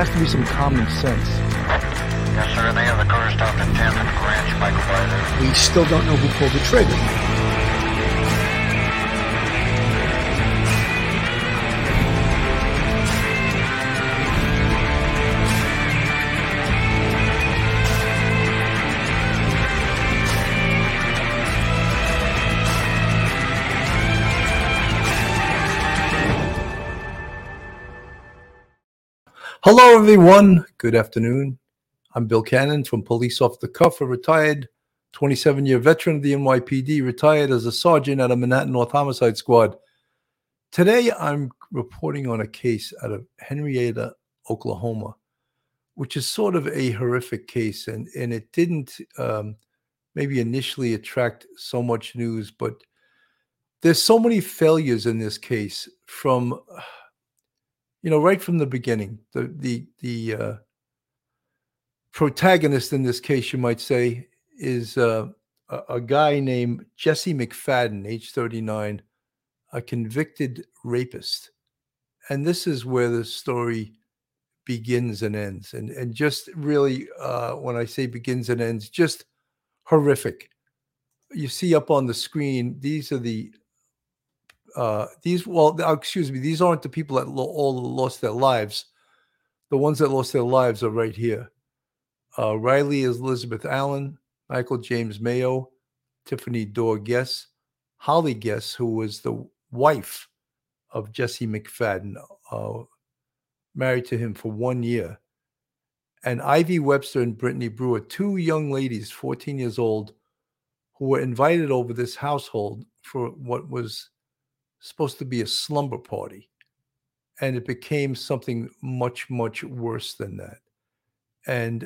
has to be some common sense. Yes, sir. They have the car stopped at 10th and Ranch, Michael Biden. We still don't know who pulled the trigger. Hello, everyone. Good afternoon. I'm Bill Cannon from Police Off the Cuff, a retired 27 year veteran of the NYPD, retired as a sergeant at a Manhattan North Homicide Squad. Today, I'm reporting on a case out of Henryetta, Oklahoma, which is sort of a horrific case. And, and it didn't um, maybe initially attract so much news, but there's so many failures in this case from you know, right from the beginning, the the the uh, protagonist in this case, you might say, is uh, a, a guy named Jesse McFadden, age 39, a convicted rapist, and this is where the story begins and ends, and and just really, uh, when I say begins and ends, just horrific. You see up on the screen, these are the uh, these well uh, excuse me these aren't the people that lo- all lost their lives. The ones that lost their lives are right here. Uh, riley is elizabeth allen michael james mayo tiffany Dore guess holly guess who was the wife of jesse mcfadden uh, married to him for one year. And ivy webster and brittany brewer two young ladies 14 years old who were invited over this household for what was supposed to be a slumber party. And it became something much, much worse than that. And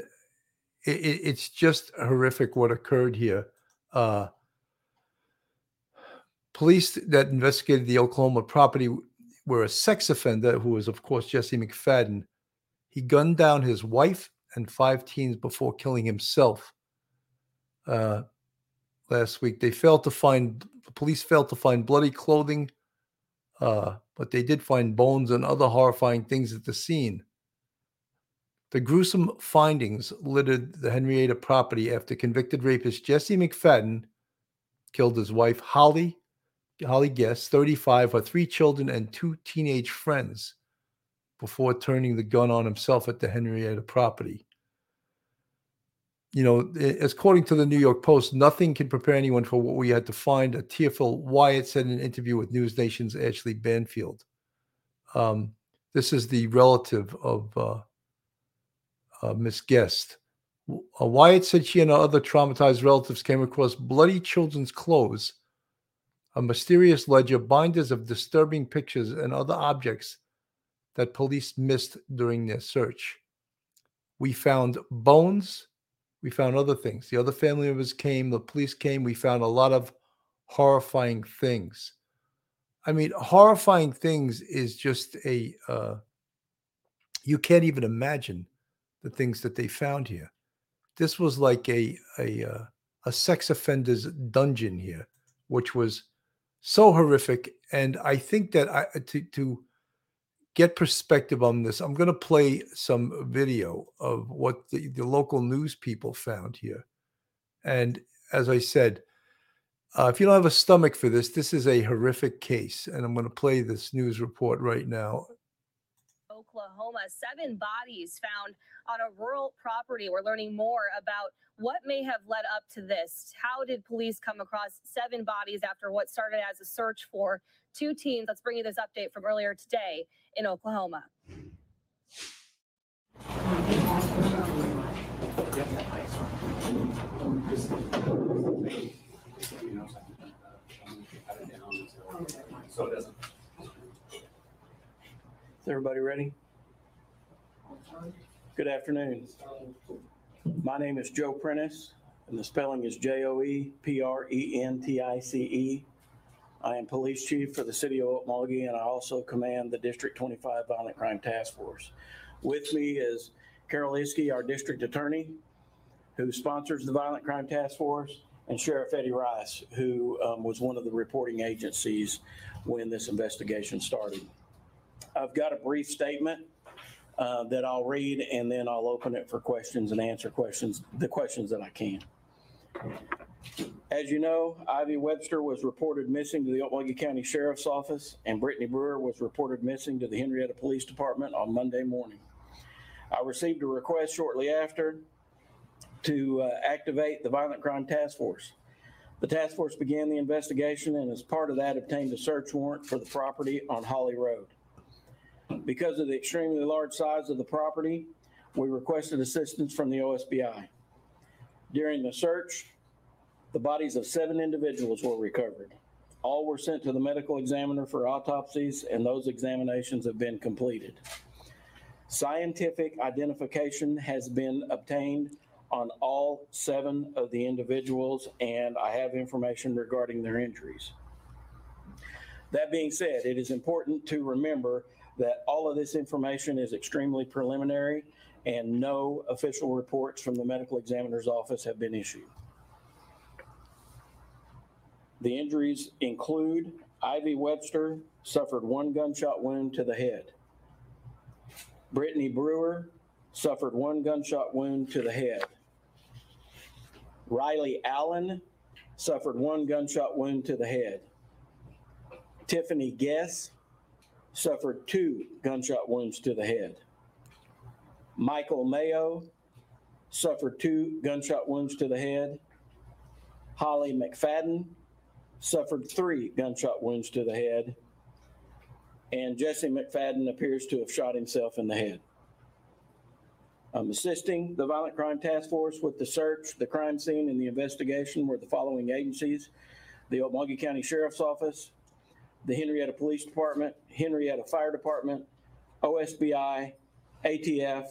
it, it, it's just horrific what occurred here. Uh, police that investigated the Oklahoma property were a sex offender who was, of course, Jesse McFadden. He gunned down his wife and five teens before killing himself. Uh, last week, they failed to find the police failed to find bloody clothing uh, but they did find bones and other horrifying things at the scene. The gruesome findings littered the Henryetta property after convicted rapist Jesse McFadden killed his wife Holly, Holly Guess, 35, her three children, and two teenage friends before turning the gun on himself at the Henryetta property you know, according to the New York Post, nothing can prepare anyone for what we had to find. A tearful Wyatt said in an interview with News Nation's Ashley Banfield. Um, this is the relative of uh, uh, Miss Guest. Uh, Wyatt said she and her other traumatized relatives came across bloody children's clothes, a mysterious ledger, binders of disturbing pictures, and other objects that police missed during their search. We found bones we found other things. The other family members came, the police came. We found a lot of horrifying things. I mean, horrifying things is just a, uh, you can't even imagine the things that they found here. This was like a, a, uh, a sex offender's dungeon here, which was so horrific. And I think that I, to, to, get perspective on this, I'm going to play some video of what the, the local news people found here. And as I said, uh, if you don't have a stomach for this, this is a horrific case. And I'm going to play this news report right now. Oklahoma, seven bodies found on a rural property. We're learning more about what may have led up to this. How did police come across seven bodies after what started as a search for two teens? Let's bring you this update from earlier today in Oklahoma. Is everybody ready? Good afternoon. My name is Joe Prentice, and the spelling is J O E P R E N T I C E. I am police chief for the city of Okmulgee, and I also command the District 25 Violent Crime Task Force. With me is Carol Iski, our district attorney, who sponsors the Violent Crime Task Force, and Sheriff Eddie Rice, who um, was one of the reporting agencies when this investigation started. I've got a brief statement uh, that I'll read, and then I'll open it for questions and answer questions, the questions that I can. As you know, Ivy Webster was reported missing to the Okmulgee County Sheriff's Office, and Brittany Brewer was reported missing to the Henryetta Police Department on Monday morning. I received a request shortly after to uh, activate the Violent Crime Task Force. The task force began the investigation and as part of that obtained a search warrant for the property on Holly Road. Because of the extremely large size of the property, we requested assistance from the OSBI. During the search, the bodies of seven individuals were recovered. All were sent to the medical examiner for autopsies and those examinations have been completed. Scientific identification has been obtained on all seven of the individuals, and I have information regarding their injuries. That being said, it is important to remember that all of this information is extremely preliminary and no official reports from the medical examiner's office have been issued. The injuries include Ivy Webster suffered one gunshot wound to the head. Brittany Brewer suffered one gunshot wound to the head. Riley Allen suffered one gunshot wound to the head. Tiffany Guess suffered two gunshot wounds to the head. Michael Mayo suffered two gunshot wounds to the head. Holly McFadden suffered three gunshot wounds to the head. And Jesse McFadden appears to have shot himself in the head. Um, assisting the Violent Crime Task Force with the search, the crime scene, and the investigation were the following agencies the Okmulgee County Sheriff's Office, the Henryetta Police Department, Henryetta Fire Department, OSBI, ATF,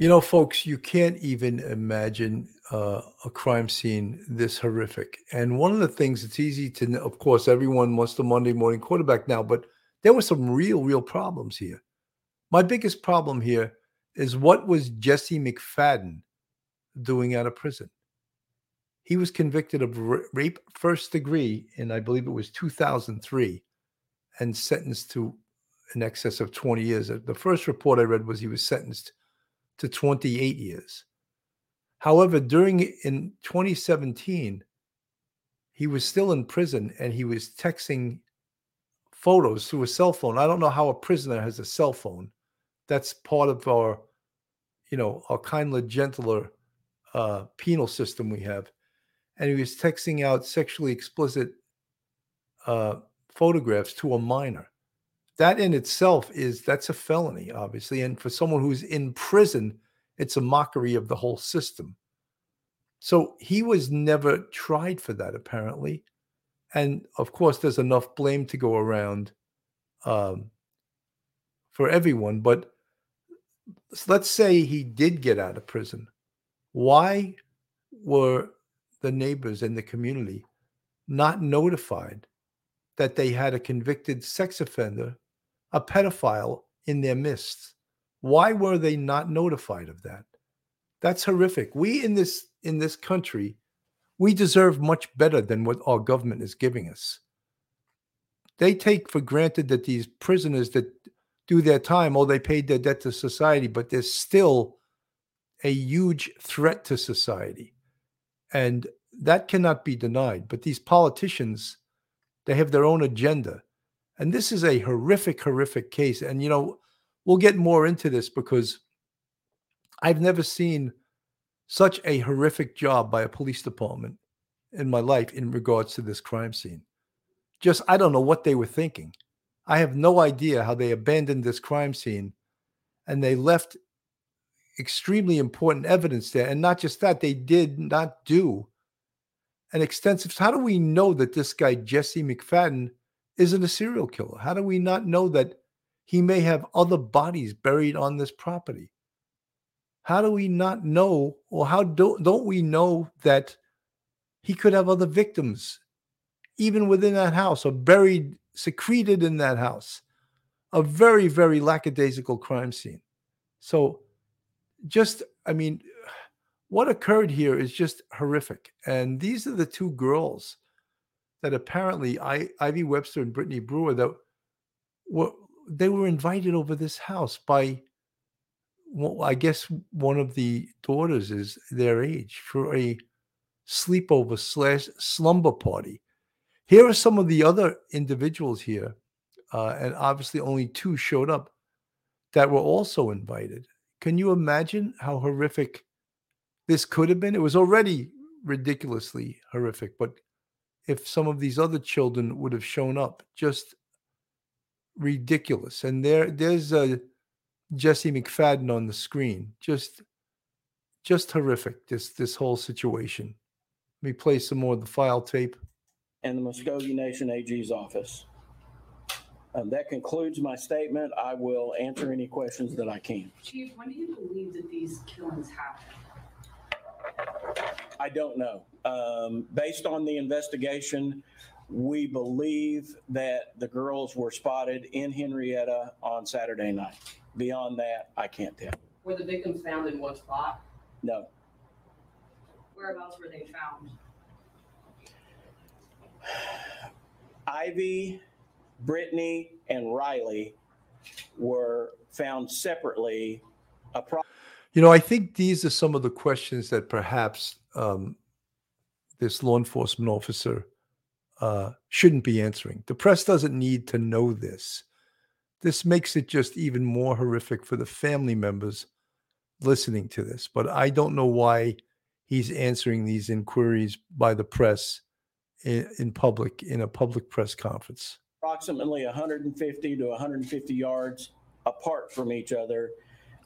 You know, folks, you can't even imagine uh, a crime scene this horrific. And one of the things it's easy to, of course, everyone wants the Monday morning quarterback now, but there were some real, real problems here. My biggest problem here is what was Jesse McFadden doing out of prison? He was convicted of rape first degree in, I believe it was 2003, and sentenced to in excess of 20 years. The first report I read was he was sentenced to 28 years. However, during in 2017, he was still in prison and he was texting photos through a cell phone. I don't know how a prisoner has a cell phone. That's part of our, you know, our kindler, gentler uh, penal system we have. And he was texting out sexually explicit uh, photographs to a minor. That in itself is that's a felony, obviously. And for someone who's in prison, it's a mockery of the whole system. So he was never tried for that, apparently. And of course, there's enough blame to go around um, for everyone. But let's say he did get out of prison. Why were the neighbors in the community not notified that they had a convicted sex offender, a pedophile in their midst? Why were they not notified of that? That's horrific. We in this in this country, we deserve much better than what our government is giving us. They take for granted that these prisoners that do their time, oh, they paid their debt to society, but they're still a huge threat to society. And that cannot be denied. But these politicians, they have their own agenda. And this is a horrific, horrific case. And, you know, we'll get more into this because I've never seen such a horrific job by a police department in my life in regards to this crime scene. Just, I don't know what they were thinking. I have no idea how they abandoned this crime scene and they left extremely important evidence there. And not just that, they did not do an extensive. How do we know that this guy, Jesse McFadden, isn't a serial killer? How do we not know that he may have other bodies buried on this property? How do we not know, or how do, don't we know that he could have other victims, even within that house, or buried, secreted in that house? A very, very lackadaisical crime scene. So, just, I mean, what occurred here is just horrific. And these are the two girls that apparently I, Ivy Webster and Brittany Brewer that were they were invited over this house by well, I guess one of the daughters is their age for a sleepover slash slumber party. Here are some of the other individuals here, uh, and obviously only two showed up that were also invited. Can you imagine how horrific this could have been? It was already ridiculously horrific, but if some of these other children would have shown up, just ridiculous. And there, there's uh, Jesse McFadden on the screen. Just, just horrific. This this whole situation. Let me play some more of the file tape. and the Muscogee Nation AG's office. Um, That concludes my statement. I will answer any questions that I can. Chief, when do you believe that these killings happened? I don't know. Um, Based on the investigation, we believe that the girls were spotted in Henryetta on Saturday night. Beyond that, I can't tell. Were the victims found in one spot? No. Whereabouts were they found? Ivy, Brittany, and Riley were found separately approximately You know, I think these are some of the questions that perhaps um, this law enforcement officer uh, shouldn't be answering. The press doesn't need to know this. This makes it just even more horrific for the family members listening to this. But I don't know why he's answering these inquiries by the press in, in public, in a public press conference. approximately 150 to 150 yards apart from each other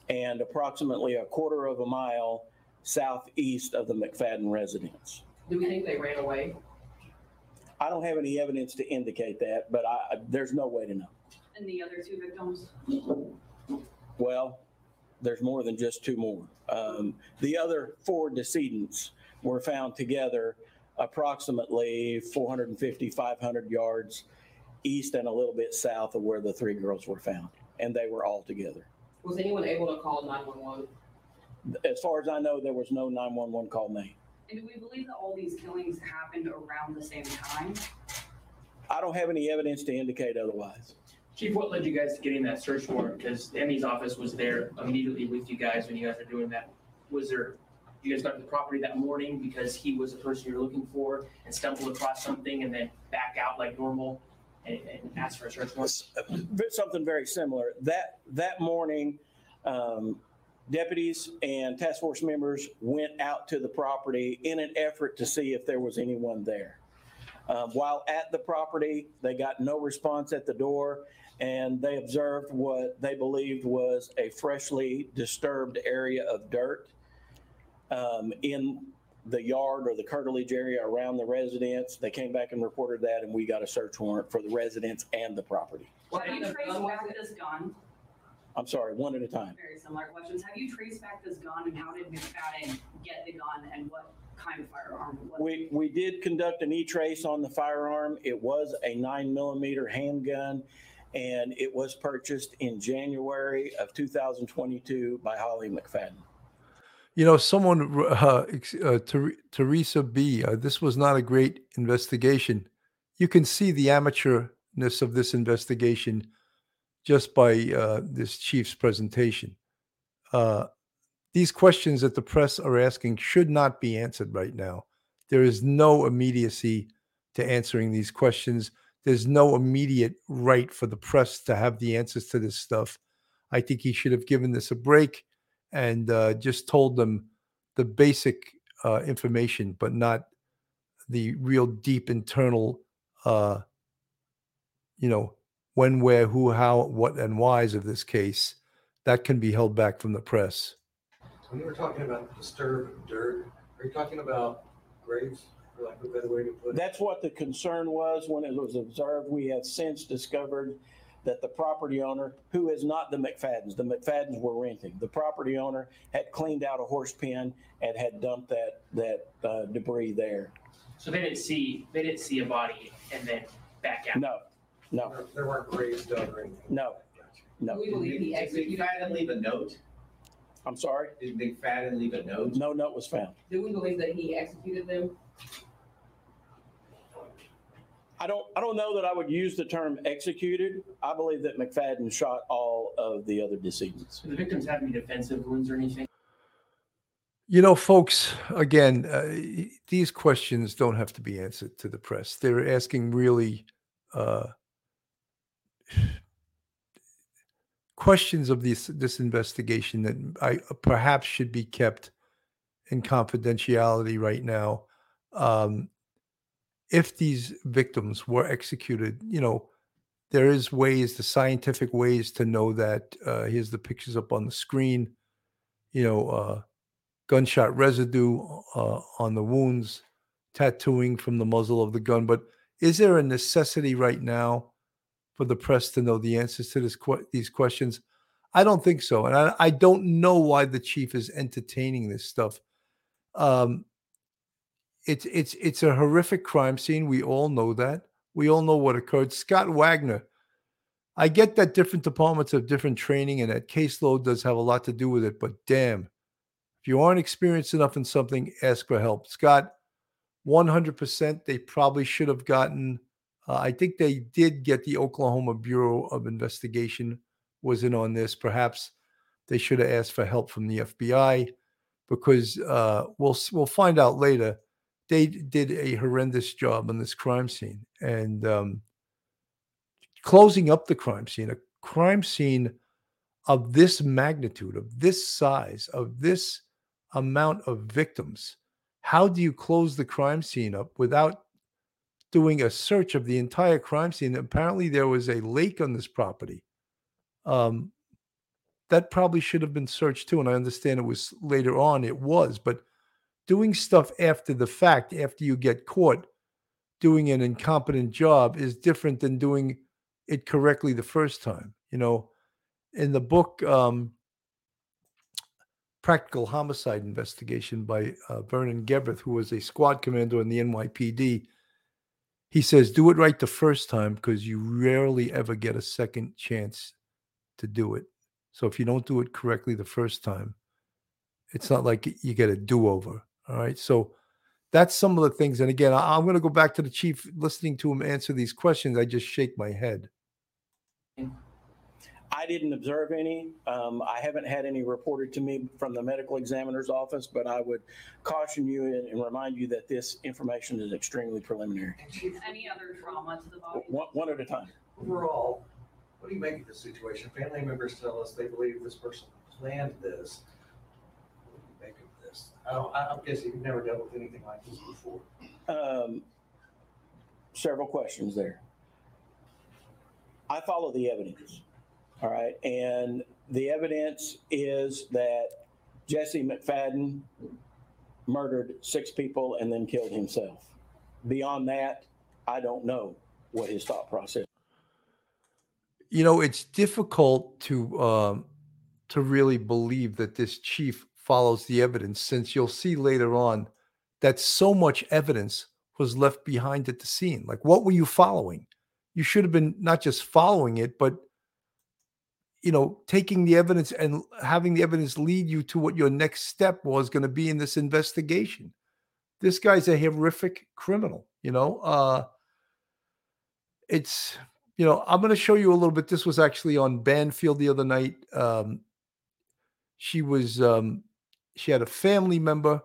and approximately a quarter of a mile southeast of the McFadden residence. Do we think they ran away? I don't have any evidence to indicate that, but I, there's no way to know. And the other two victims? Well, there's more than just two more. Um, the other four decedents were found together approximately 450, 500 yards east and a little bit south of where the three girls were found, and they were all together. Was anyone able to call 911? As far as I know, there was no 911 call made. And do we believe that all these killings happened around the same time? I don't have any evidence to indicate otherwise. Chief, what led you guys to getting that search warrant? Because Emmy's office was there immediately with you guys when you guys were doing that. Was there, you guys got to the property that morning because he was the person you're looking for and stumbled across something and then back out like normal and, and ask for a search warrant? Something very similar. That, that morning, um, deputies and task force members went out to the property in an effort to see if there was anyone there. Um, While at the property, they got no response at the door and they observed what they believed was a freshly disturbed area of dirt um, in the yard or the curtilage area around the residence. They came back and reported that and we got a search warrant for the residence and the property. Have you traced back this gun? I'm sorry, one at a time. Very similar questions. Have you traced back this gun and how did McFadden get the gun and what kind of firearm? was it? We, we did conduct an E-trace on the firearm. It was a nine millimeter handgun and it was purchased in January of 2022 by Holly McFadden. You know, someone, uh, uh, Ter- Teresa B., uh, this was not a great investigation. You can see the amateurness of this investigation just by uh, this chief's presentation. Uh, these questions that the press are asking should not be answered right now. There is no immediacy to answering these questions. There's no immediate right for the press to have the answers to this stuff. I think he should have given this a break and uh, just told them the basic uh, information, but not the real deep internal, uh, you know, when, where, who, how, what, and whys of this case. That can be held back from the press. When you were talking about disturbed dirt, are you talking about graves, for lack of a better way to put it? That's what the concern was when it was observed. We have since discovered that the property owner, who is not the McFaddens, the McFaddens were renting. The property owner had cleaned out a horse pen and had dumped that, that uh, debris there. So they didn't see, they didn't see a body and then back out? No, no, There- There weren't graves dug or anything? no, no. We believe he Did executed McFadden leave a note? I'm sorry? Did McFadden leave a note? No note was found. Do we believe that he executed them? I I don't, I don't know that I would use the term executed. I believe that McFadden shot all of the other decedents. So the victims have any defensive wounds or anything? You know, folks, again, uh, y- these questions don't have to be answered to the press. They're asking really uh, questions of this this investigation that I perhaps should be kept in confidentiality right now. Um, if these victims were executed, you know, there is ways, the scientific ways to know that. Uh, here's the pictures up on the screen. You know, uh, gunshot residue uh, on the wounds, tattooing from the muzzle of the gun. But is there a necessity right now for the press to know the answers to this que- these questions? I don't think so, and I, I don't know why the chief is entertaining this stuff. Um, it's it's it's a horrific crime scene. We all know that. We all know what occurred. Scott Wagner. I get that different departments have different training, and that caseload does have a lot to do with it. But damn, if you aren't experienced enough in something, ask for help. Scott, 100%, they probably should have gotten, uh, I think they did get the Oklahoma Bureau of Investigation was in on this. Perhaps they should have asked for help from the FBI because uh, we'll we'll find out later. They did a horrendous job on this crime scene and um, closing up the crime scene. A crime scene of this magnitude, of this size, of this amount of victims. How do you close the crime scene up without doing a search of the entire crime scene? Apparently, there was a lake on this property. Um, that probably should have been searched too. And I understand it was later on, it was, but doing stuff after the fact, after you get caught doing an incompetent job, is different than doing it correctly the first time. You know, in the book, um, Practical Homicide Investigation by uh, Vernon Geberth, who was a squad commander in the NYPD, he says, do it right the first time because you rarely ever get a second chance to do it. So if you don't do it correctly the first time, it's not like you get a do over. All right. So that's some of the things. And again, I, I'm going to go back to the chief listening to him answer these questions. I just shake my head. I didn't observe any. Um, I haven't had any reported to me from the medical examiner's office, but I would caution you and, and remind you that this information is extremely preliminary. And Chief, Any other trauma to the body? One, one at a time. overall, what do you make of the situation? Family members tell us they believe this person planned this. What do you make of this? I don't, I- I'm guessing you've never dealt with anything like this before. Um, several questions there. I follow the evidence. All right. And the evidence is that Jesse McFadden murdered six people and then killed himself. Beyond that, I don't know what his thought process. You know, it's difficult to um, to really believe that this chief follows the evidence, since you'll see later on that so much evidence was left behind at the scene. Like, what were you following? You should have been not just following it, but you know, taking the evidence and having the evidence lead you to what your next step was going to be in this investigation. This guy's a horrific criminal, you know. Uh it's you know, I'm going to show you a little bit. This was actually on Banfield the other night. Um she was um she had a family member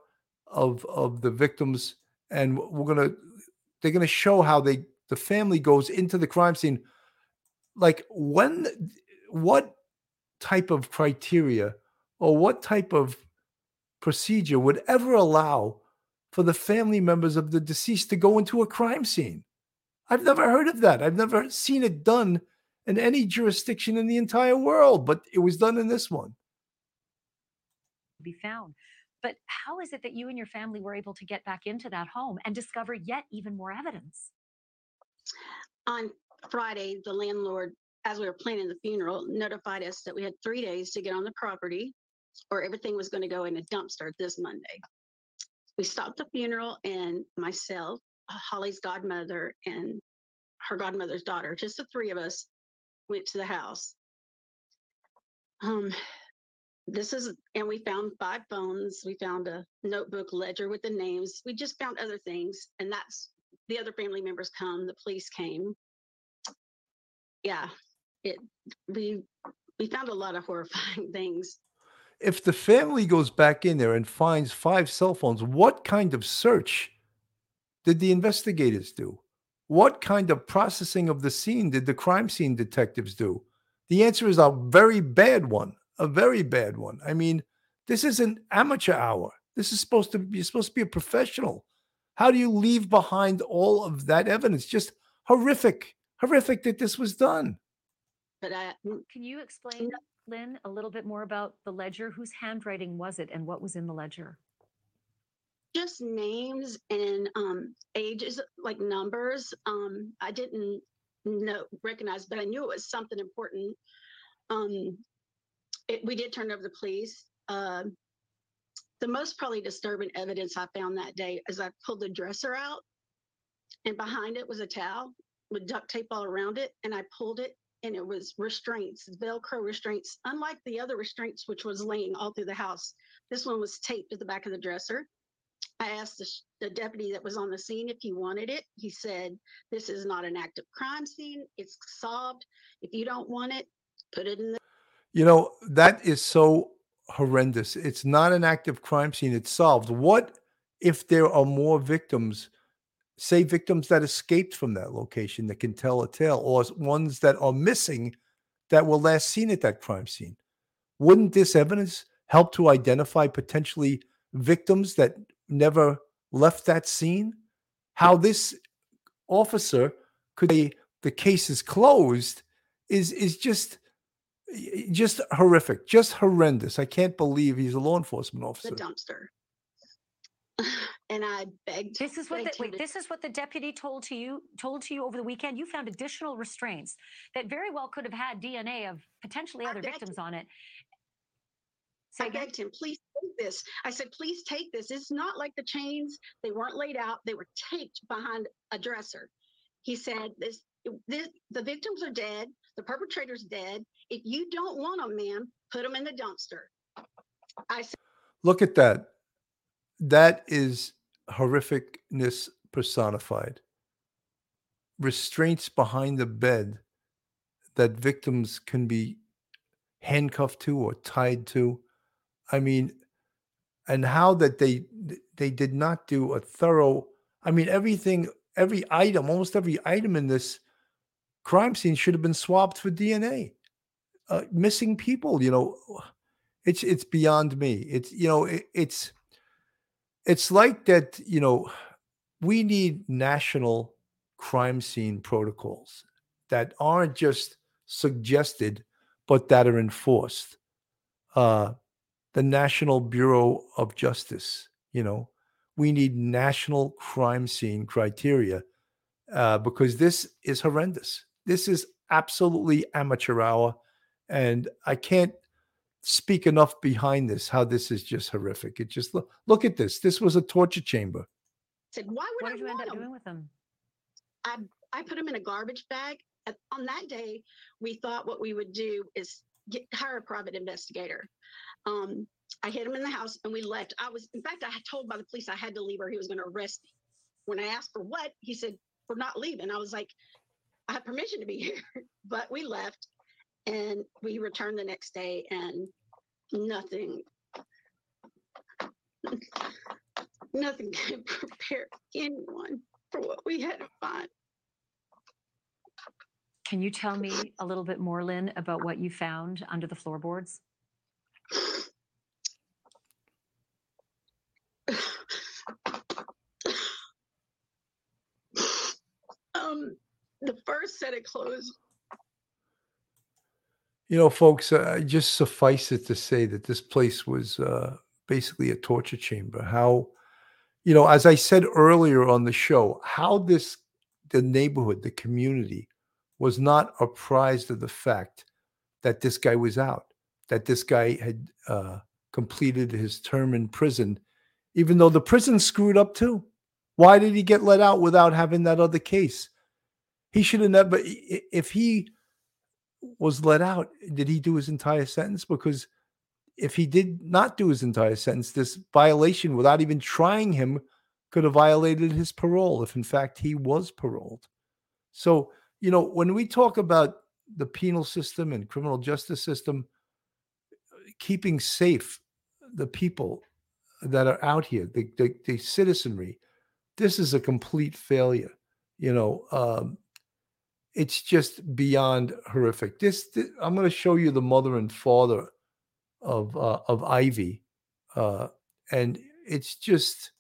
of of the victims and we're to they're going to show how they the family goes into the crime scene like when what type of criteria or what type of procedure would ever allow for the family members of the deceased to go into a crime scene i've never heard of that i've never seen it done in any jurisdiction in the entire world but it was done in this one be found. But how is it that you and your family were able to get back into that home and discover yet even more evidence? on Friday, the landlord, as we were planning the funeral, notified us that we had three days to get on the property or everything was going to go in a dumpster this Monday. We stopped the funeral and myself, Holly's godmother and her godmother's daughter, just the three of us went to the house. Um, this is, and we found five phones. We found a notebook ledger with the names. We just found other things. And that's the other family members come, the police came. Yeah, it, we, we found a lot of horrifying things. If the family goes back in there and finds five cell phones, what kind of search did the investigators do? What kind of processing of the scene did the crime scene detectives do? The answer is a very bad one, a very bad one. I mean, this is an amateur hour. This is supposed to be you're supposed to be a professional. How do you leave behind all of that evidence? Just horrific, horrific that this was done. But I, Can you explain, Lynn, a little bit more about the ledger? Whose handwriting was it and what was in the ledger? just names and um ages like numbers um i didn't know recognize but i knew it was something important um it, we did turn over the police uh, the most probably disturbing evidence i found that day is i pulled the dresser out and behind it was a towel with duct tape all around it and i pulled it and it was restraints velcro restraints unlike the other restraints which was laying all through the house this one was taped at the back of the dresser I asked the, the deputy that was on the scene if he wanted it. He said, This is not an active crime scene. It's solved. If you don't want it, put it in the. You know, that is so horrendous. It's not an active crime scene, it's solved. What if there are more victims, say victims that escaped from that location that can tell a tale, or ones that are missing that were last seen at that crime scene? Wouldn't this evidence help to identify potentially victims that never left that scene? How this officer could say the case is closed is is just just horrific, just horrendous. I can't believe he's a law enforcement officer. the dumpster. And I begged. This is what the, wait, this is what the deputy told to you told to you over the weekend. You found additional restraints that very well could have had DNA of potentially other begged victims on it. Say I again? begged him, please take this. I said, please take this. It's not like the chains. They weren't laid out. They were taped behind a dresser. He said, this, this the victims are dead. The perpetrator's dead. If you don't want them, ma'am, put them in the dumpster. I said, Look at that. That is horrificness personified. Restraints behind the bed that victims can be handcuffed to or tied to. I mean, and how that they they did not do a thorough. I mean, everything, every item, almost every item in this crime scene should have been swabbed for DNA. Uh, missing people, you know, it's it's beyond me. It's you know, it, it's it's like that. You know, we need national crime scene protocols that aren't just suggested, but that are enforced. Uh, the National Bureau of Justice, you know, we need national crime scene criteria uh, because this is horrendous. This is absolutely amateur hour. And I can't speak enough behind this, how this is just horrific. It just look, look at this. This was a torture chamber. said, why would What I did you end want up 'em?" doing with them? I I put them in a garbage bag. At- On that day, we thought what we would do is get hire a private investigator. Um, I hid him in the house and we left. I was, in fact, I had told by the police I had to leave or he was going to arrest me. When I asked for what, he said, "We're not leaving." I was like, "I have permission to be here," but we left and we returned the next day and nothing. Nothing could prepare anyone for what we had to find. Can you tell me a little bit more, Lynn, about what you found under the floorboards? Um, the first set of clothes, You know, folks, uh, just suffice it to say that this place was uh, basically a torture chamber. How, you know, as I said earlier on the show, how this, the neighborhood, the community was not apprised of the fact that this guy was out, that this guy had uh, completed his term in prison, even though the prison screwed up too. Why did he get let out without having that other case? He should have never, if he, was let out, did he do his entire sentence? Because if he did not do his entire sentence, this violation, without even trying him, could have violated his parole if, in fact, he was paroled. So, you know, when we talk about the penal system and criminal justice system, keeping safe the people that are out here, the, the, the citizenry, this is a complete failure. You know, um, it's just beyond horrific. This, th- I'm going to show you the mother and father of uh, of Ivy, uh, and it's just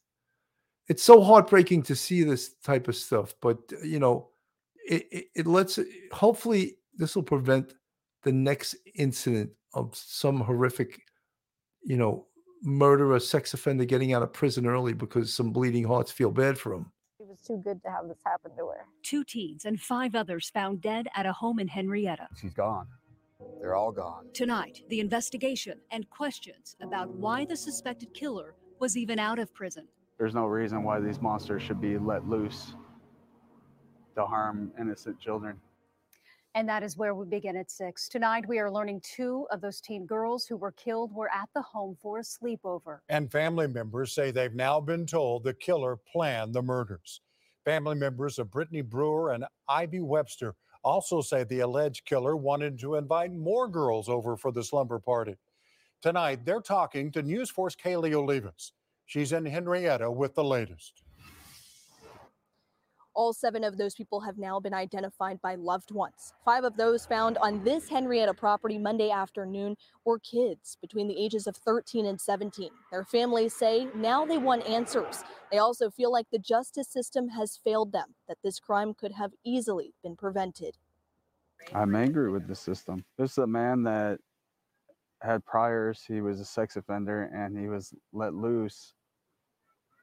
it's so heartbreaking to see this type of stuff. But you know, it, it, it lets hopefully this will prevent the next incident of some horrific, you know, murderer, sex offender getting out of prison early because some bleeding hearts feel bad for him. It was too good to have this happen to her. Two teens and five others found dead at a home in Henryetta. She's gone. They're all gone. Tonight, the investigation and questions about why the suspected killer was even out of prison. There's no reason why these monsters should be let loose to harm innocent children. And that is where we begin at six. Tonight, we are learning two of those teen girls who were killed were at the home for a sleepover. And family members say they've now been told the killer planned the murders. Family members of Brittany Brewer and Ivy Webster also say the alleged killer wanted to invite more girls over for the slumber party. Tonight, they're talking to News 4's Kaylee Olivas. She's in Henryetta with the latest. All seven of those people have now been identified by loved ones. Five of those found on this Henryetta property Monday afternoon were kids between the ages of 13 and 17. Their families say now they want answers. They also feel like the justice system has failed them, that this crime could have easily been prevented. I'm angry with the system. This is a man that had priors. He was a sex offender and he was let loose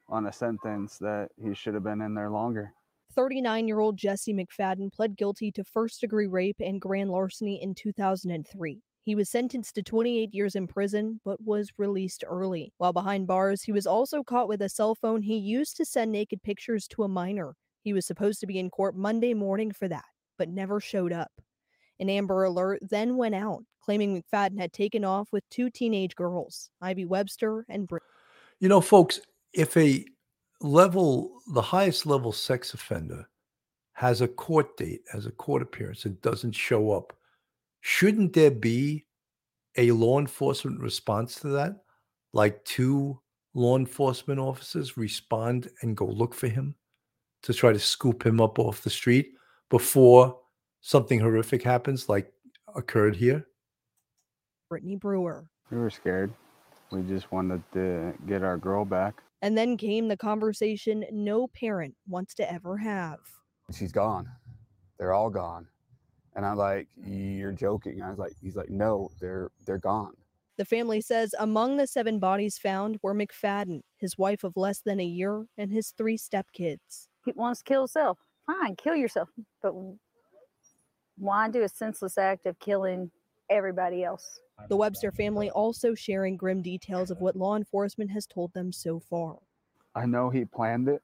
on a sentence that he should have been in there longer. 39 year old Jesse McFadden pled guilty to first degree rape and grand larceny in 2003. He was sentenced to 28 years in prison, but was released early. While behind bars, he was also caught with a cell phone he used to send naked pictures to a minor. He was supposed to be in court Monday morning for that, but never showed up. An Amber Alert then went out, claiming McFadden had taken off with two teenage girls, Ivy Webster and Britt. You know, folks, if a level, the highest level sex offender has a court date, has a court appearance, and doesn't show up, shouldn't there be a law enforcement response to that? Like two law enforcement officers respond and go look for him to try to scoop him up off the street before something horrific happens, like occurred here? Brittany Brewer. We were scared. We just wanted to get our girl back. And then came the conversation no parent wants to ever have. She's gone. They're all gone. And I'm like, you're joking. I was like, he's like, no, they're they're gone. The family says among the seven bodies found were McFadden, his wife of less than a year, and his three stepkids. He wants to kill himself. Fine, kill yourself. But why do a senseless act of killing everybody else? The Webster family also sharing grim details of what law enforcement has told them so far. I know he planned it.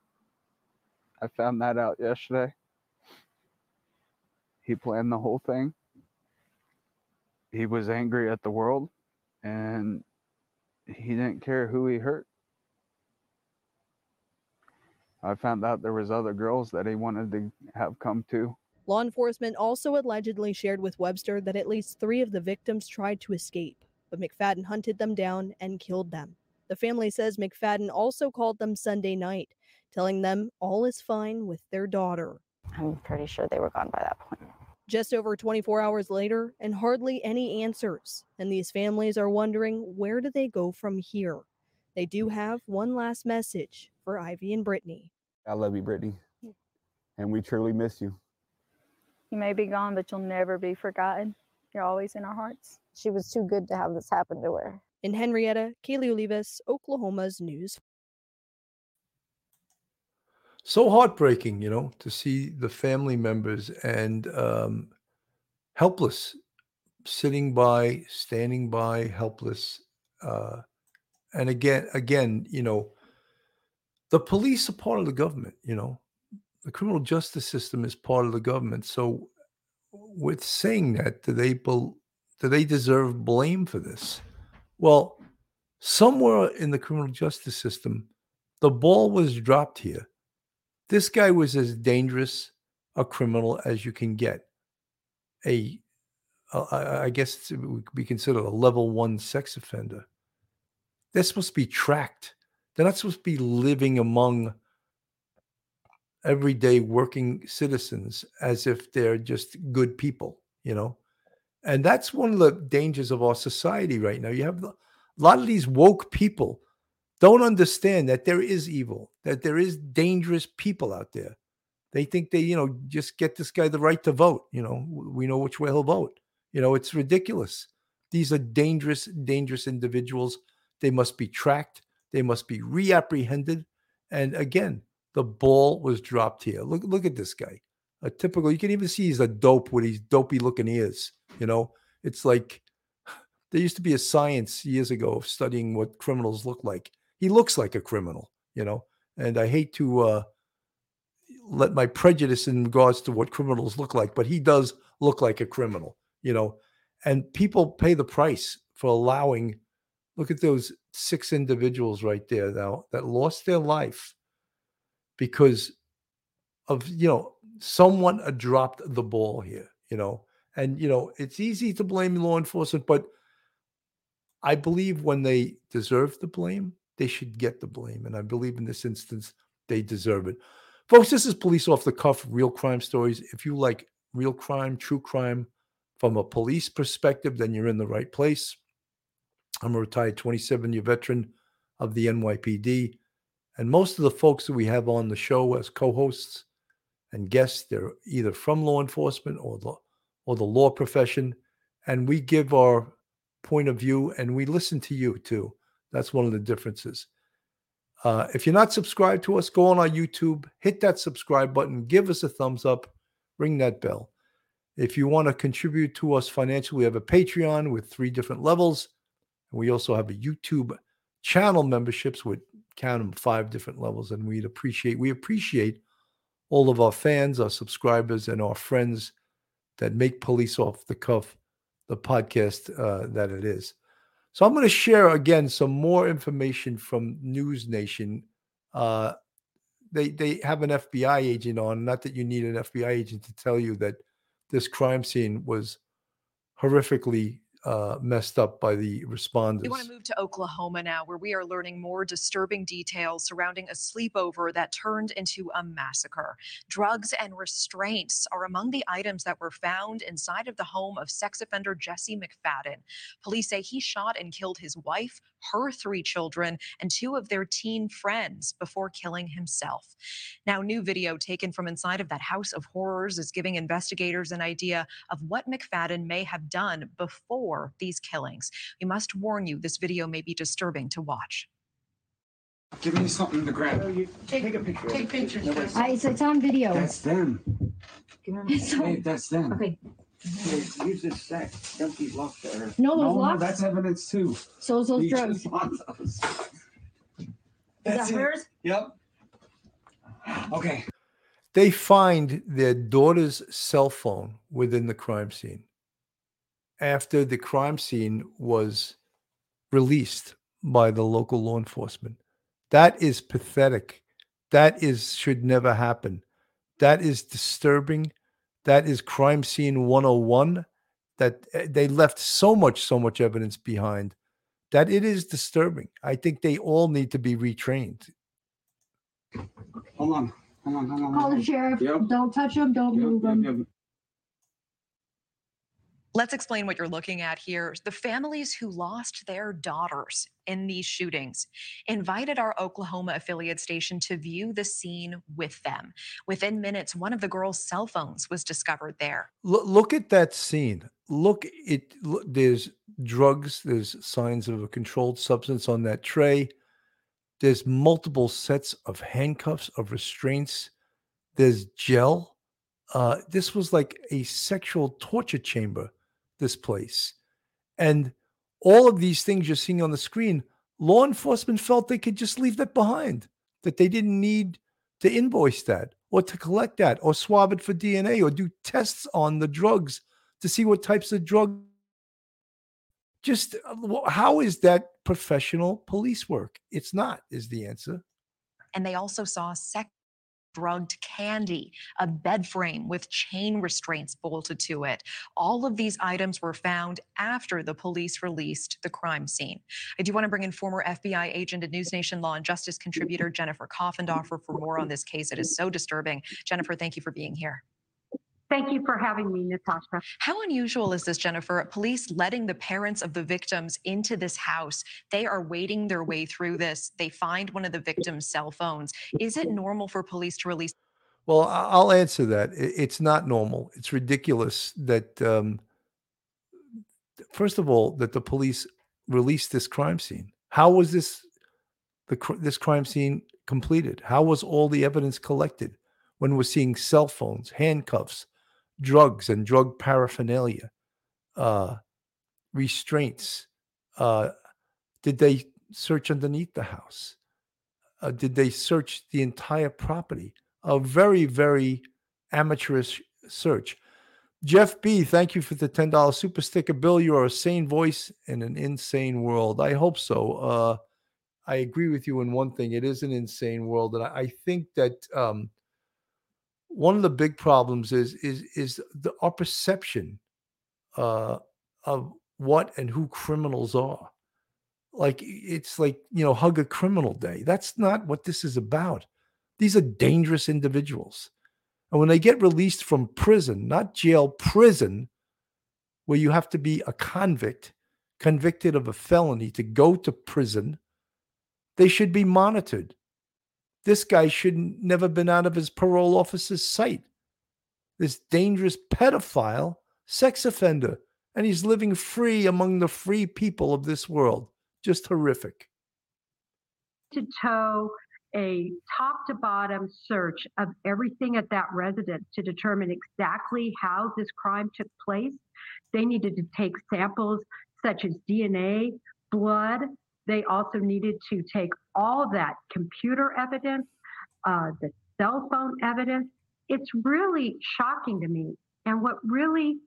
I found that out yesterday. He planned the whole thing. He was angry at the world and he didn't care who he hurt. I found out there was other girls that he wanted to have come too. Law enforcement also allegedly shared with Webster that at least three of the victims tried to escape, but McFadden hunted them down and killed them. The family says McFadden also called them Sunday night, telling them all is fine with their daughter. I'm pretty sure they were gone by that point. Just over 24 hours later, and hardly any answers. And these families are wondering where do they go from here? They do have one last message for Ivy and Brittany. I love you, Brittany. And we truly miss you. You may be gone, but you'll never be forgotten. You're always in our hearts. She was too good to have this happen to her. In Henryetta, Kaylee Olivas, Oklahoma's News. So heartbreaking, you know, to see the family members and um, helpless, sitting by, standing by, helpless. Uh, and again, again, you know, the police are part of the government, you know, the criminal justice system is part of the government. So, with saying that, do they bel do they deserve blame for this? Well, somewhere in the criminal justice system, The ball was dropped here. This guy was as dangerous a criminal as you can get. A, a- I I guess it would be considered a level one sex offender. They're supposed to be tracked. They're not supposed to be living among everyday working citizens as if they're just good people, you know? And that's one of the dangers of our society right now. You have a lot of these woke people don't understand that there is evil, that there is dangerous people out there. They think they, you know, just get this guy the right to vote. You know, we know which way he'll vote. You know, it's ridiculous. These are dangerous, dangerous individuals. They must be tracked. They must be reapprehended. And again, the ball was dropped here. Look, look at this guy. A typical, you can even see he's a dope with these dopey looking ears. You know, it's like there used to be a science years ago of studying what criminals look like. He looks like a criminal, you know, and I hate to uh, let my prejudice in regards to what criminals look like, but he does look like a criminal, you know, and people pay the price for allowing. Look at those six individuals right there now that lost their life because of you know someone dropped the ball here you know? And you know it's easy to blame law enforcement but i believe when they deserve the blame they should get the blame. And i believe in this instance they deserve it. Folks this is police off the cuff real crime stories. If you like real crime true crime from a police perspective then you're in the right place. I'm a retired 27 year veteran of the nypd and most of the folks that we have on the show as co-hosts and guests, they're either from law enforcement or the or the law profession. And we give our point of view and we listen to you too. That's one of the differences. Uh, if you're not subscribed to us, go on our YouTube, hit that subscribe button, give us a thumbs up, ring that bell. If you want to contribute to us financially, we have a Patreon with three different levels. And we also have a YouTube channel memberships with count them five different levels. And we'd appreciate, we appreciate all of our fans, our subscribers, and our friends that make Police Off the Cuff the podcast uh, that it is. So I'm going to share again some more information from News Nation. Uh, they they have an FBI agent on. Not that you need an FBI agent to tell you that this crime scene was horrifically uh, messed up by the responders. We want to move to Oklahoma now, where we are learning more disturbing details surrounding a sleepover that turned into a massacre. Drugs and restraints are among the items that were found inside of the home of sex offender Jesse McFadden. Police say he shot and killed his wife, her three children, and two of their teen friends before killing himself. Now, new video taken from inside of that house of horrors is giving investigators an idea of what McFadden may have done before these killings. We must warn you, this video may be disturbing to watch. Give me something to grab. Take, a picture. Take pictures. No. I, it's, it's on video. That's them. It's on- Wait, that's them. Okay. Here, use this stack. Dump these locks there. No, those no, locks? that's evidence too. So is those We drugs. just want those. Is That's that it. hers? Yep. Okay. They find their daughter's cell phone within the crime scene after the crime scene was released by the local law enforcement. That is pathetic. That is should never happen. That is disturbing. That is crime scene 101 that eh, they left so much so much evidence behind that it is disturbing. I think they all need to be retrained. Hold on. Hold on. Hold on. Call the sheriff. Yep. Don't touch them. Don't Yep, move yep, them. Let's explain what you're looking at here. The families who lost their daughters in these shootings invited our Oklahoma affiliate station to view the scene with them. Within minutes, one of the girls' cell phones was discovered there. Look, look at that scene. Look, it. Look, there's drugs. There's signs of a controlled substance on that tray. There's multiple sets of handcuffs of restraints. There's gel. Uh, this was like a sexual torture chamber. This place, and all of these things you're seeing on the screen. Law enforcement felt they could just leave that behind. That they didn't need to invoice that or to collect that or swab it for DNA or do tests on the drugs to see what types of drugs. Just uh, how is that professional police work? It's not, is the answer. and they also saw sex drugged candy, a bed frame with chain restraints bolted to it. All of these items were found after the police released the crime scene. I do want to bring in former FBI agent and News Nation Law and Justice contributor Jennifer Coffindaffer for more on this case. It is so disturbing. Jennifer, thank you for being here. Thank you for having me, Natasha. How unusual is this, Jennifer? Police letting the parents of the victims into this house. They are wading their way through this. They find one of the victims' cell phones. Is it normal for police to release? Well, I- I'll answer that. It's not normal. It's ridiculous that, um, first of all, that the police released this crime scene. How was this the this crime scene completed? How was all the evidence collected when we're seeing cell phones, handcuffs, drugs, and drug paraphernalia, uh, restraints? Uh, did they search underneath the house? uh, did they search the entire property? A very, very amateurish search. Jeff B, thank you for the $10 super sticker. Bill, you're a sane voice in an insane world. I hope so. Uh, I agree with you in one thing. It is an insane world. And I, I think that um, one of the big problems is is is the our perception uh, of what and who criminals are. Like it's like you know hug a criminal day. That's not what this is about. These are dangerous individuals. And when they get released from prison not jail prison where you have to be a convict convicted of a felony to go to prison they should be monitored this guy should never been out of his parole officer's sight this dangerous pedophile sex offender and he's living free among the free people of this world just horrific. To toe a top to bottom search of everything at that residence to determine exactly how this crime took place. They needed to take samples such as DNA, blood. They also needed to take all that computer evidence, uh, the cell phone evidence. It's really shocking to me. And what really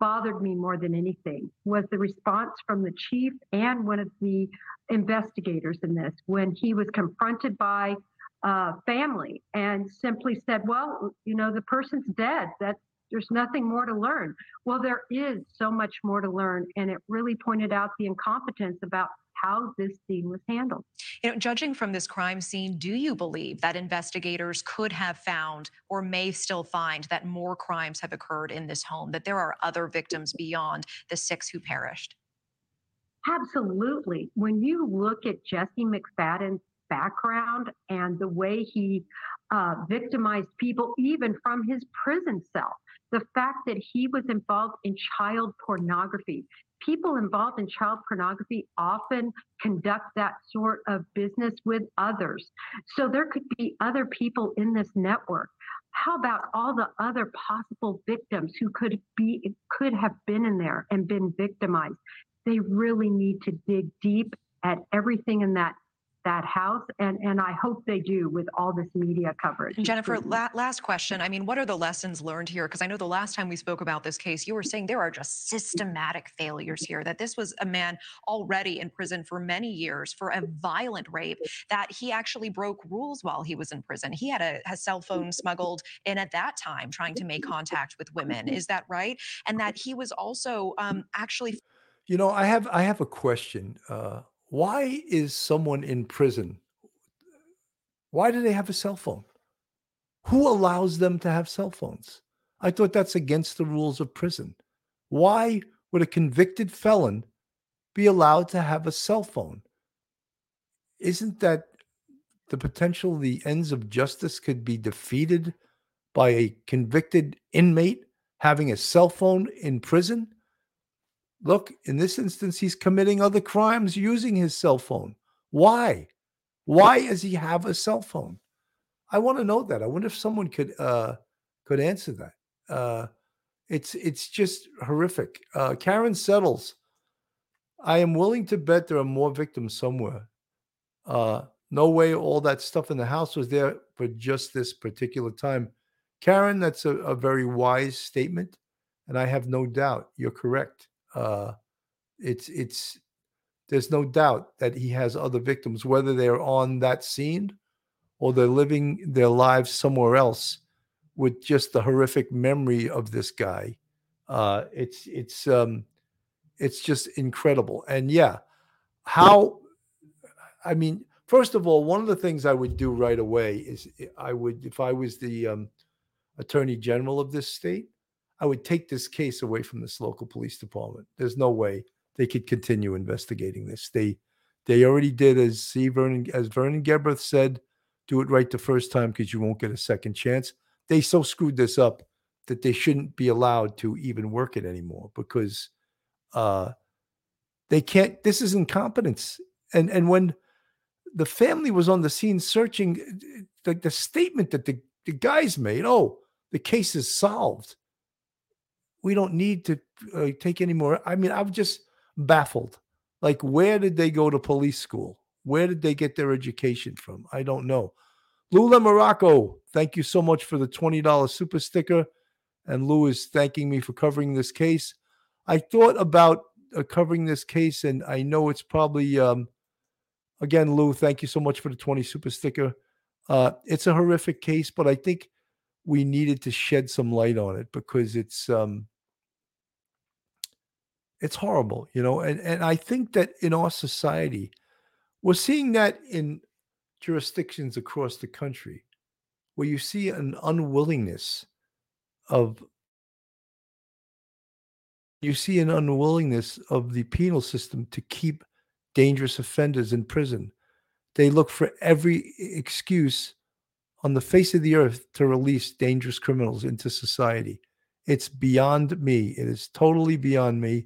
bothered me more than anything was the response from the chief and one of the investigators in this when he was confronted by uh, family and simply said, "Well, you know, the person's dead. That there's nothing more to learn." Well, there is so much more to learn, and it really pointed out the incompetence about how this scene was handled. You know, judging from this crime scene, do you believe that investigators could have found or may still find that more crimes have occurred in this home, that there are other victims beyond the six who perished? Absolutely. When you look at Jesse McFadden's background and the way he uh, victimized people, even from his prison cell, the fact that he was involved in child pornography. People involved in child pornography often conduct that sort of business with others. So there could be other people in this network. How about all the other possible victims who could be could have been in there and been victimized? they really need to dig deep at everything in that that house and and I hope they do with all this media coverage. And Jennifer, la- last question. I mean, what are the lessons learned here? Because I know the last time we spoke about this case, you were saying there are just systematic failures here, that this was a man already in prison for many years for a violent rape, that he actually broke rules while he was in prison. He had a, a cell phone smuggled in at that time, trying to make contact with women. Is that right? And that he was also um, actually. You know, I have I have a question. Uh, why is someone in prison? Why do they have a cell phone? Who allows them to have cell phones? I thought that's against the rules of prison. Why would a convicted felon be allowed to have a cell phone? Isn't that the potential the ends of justice could be defeated by a convicted inmate having a cell phone in prison? Look, in this instance, he's committing other crimes using his cell phone. Why? Why does he have a cell phone? I want to know that. I wonder if someone could uh, could answer that. Uh, it's it's just horrific. Uh, Karen settles. I am willing to bet there are more victims somewhere. Uh, no way all that stuff in the house was there for just this particular time. Karen, that's a, a very wise statement, and I have no doubt you're correct. Uh, it's it's there's no doubt that he has other victims, whether they're on that scene or they're living their lives somewhere else with just the horrific memory of this guy. Uh, it's it's um, it's just incredible. And yeah, how I mean, first of all, one of the things I would do right away is I would, if I was the um, attorney general of this state, I would take this case away from this local police department. There's no way they could continue investigating this. They they already did as. Vernon as Vernon Geberth said, do it right the first time because you won't get a second chance. They so screwed this up that they shouldn't be allowed to even work it anymore because uh, they can't. This is incompetence. And and when the family was on the scene searching, the, the statement that the, the guys made, oh, the case is solved. We don't need to uh, take any more. I mean, I'm just baffled. Like, where did they go to police school? Where did they get their education from? I don't know. Lula Morocco, thank you so much for the $20 super sticker. And Lou is thanking me for covering this case. I thought about uh, covering this case, and I know it's probably, um, again, Lou, thank you so much for the 20 super sticker. Uh, it's a horrific case, but I think we needed to shed some light on it because it's um, it's horrible, you know. And and I think that in our society, we're seeing that in jurisdictions across the country, where you see an unwillingness of you see an unwillingness of the penal system to keep dangerous offenders in prison. They look for every excuse on the face of the earth to release dangerous criminals into society. It's beyond me. It is totally beyond me,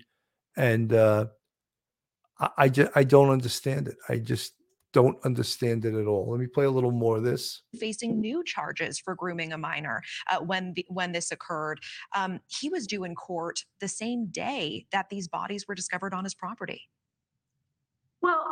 and uh, I, just I don't understand it. I just don't understand it at all. Let me play a little more of this. facing new charges for grooming a minor uh, when the, when this occurred. Um, he was due in court the same day that these bodies were discovered on his property.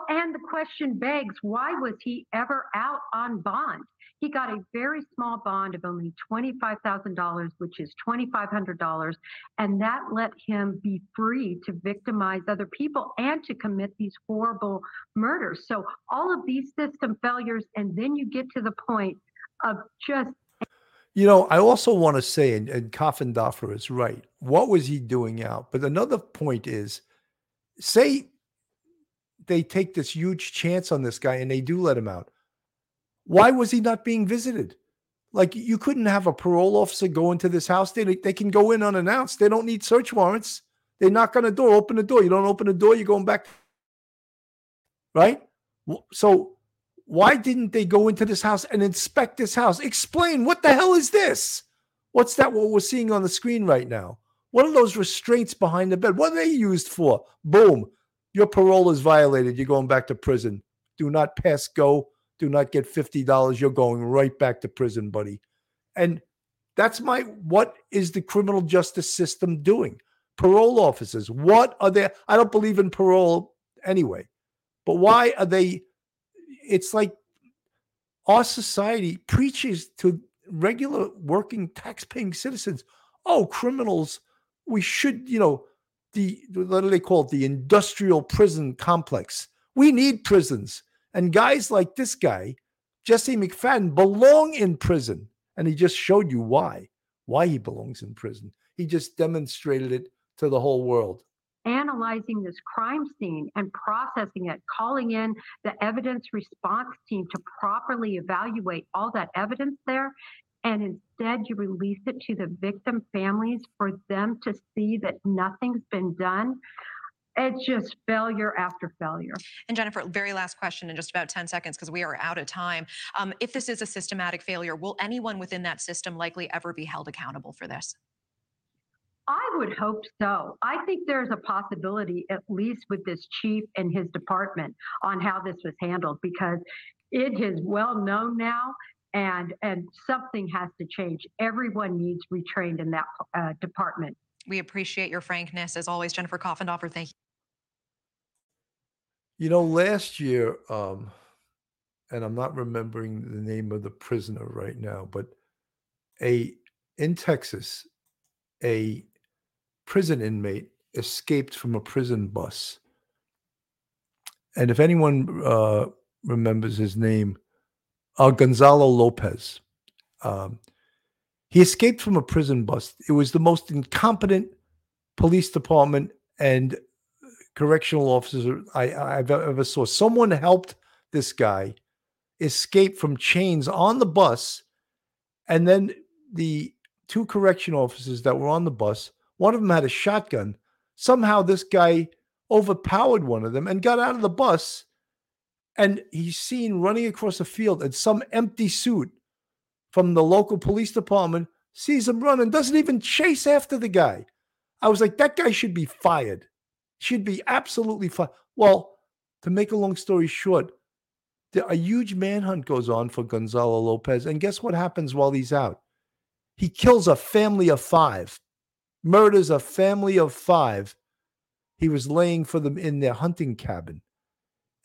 And the question begs, why was he ever out on bond? He got a very small bond of only $25,000, which is $2,500, and that let him be free to victimize other people and to commit these horrible murders. So all of these system failures, and then you get to the point of just You know, I also want to say, and, and Coffin is right. What was he doing out? But another point is, say they take this huge chance on this guy and they do let him out. Why was he not being visited? Like you couldn't have a parole officer go into this house. They they can go in unannounced. They don't need search warrants. They knock on the door, open the door. You don't open the door, you're going back. Right? So why didn't they go into this house and inspect this house? Explain what the hell is this? What's that what we're seeing on the screen right now? What are those restraints behind the bed? What are they used for? Boom. Your parole is violated. You're going back to prison. Do not pass go. Do not get $50. You're going right back to prison, buddy. And that's my what is the criminal justice system doing? Parole officers, what are they? I don't believe in parole anyway, but why are they? It's like our society preaches to regular working tax-paying citizens oh criminals we should you know the what do they call it? The industrial prison complex. We need prisons. And guys like this guy jesse mcfadden belong in prison. And he just showed you why why he belongs in prison. He just demonstrated it to the whole world. Analyzing this crime scene and processing it, calling in the evidence response team to properly evaluate all that evidence there. And instead, you release it to the victim families for them to see that nothing's been done. It's just failure after failure. And Jennifer, very last question in just about 10 seconds because we are out of time. Um, if this is a systematic failure, will anyone within that system likely ever be held accountable for this? I would hope so. I think there's a possibility, at least with this chief and his department, on how this was handled because it is well known now, and and something has to change. Everyone needs retrained in that uh, department. We appreciate your frankness. As always, Jennifer Coffindaffer, thank you. You know, last year, um, and I'm not remembering the name of the prisoner right now, but a in Texas, a prison inmate escaped from a prison bus. And if anyone uh, remembers his name, uh, Gonzalo Lopez. Um, he escaped from a prison bus. It was the most incompetent police department and correctional officer I, I've ever saw. Someone helped this guy escape from chains on the bus, and then the two correction officers that were on the bus, one of them had a shotgun. Somehow, this guy overpowered one of them and got out of the bus. And he's seen running across a field in some empty suit from the local police department, sees him running, doesn't even chase after the guy. I was like, that guy should be fired. Should be absolutely fired. Well, to make a long story short, a huge manhunt goes on for Gonzalo Lopez. And guess what happens while he's out? He kills a family of five, murders a family of five. He was laying for them in their hunting cabin.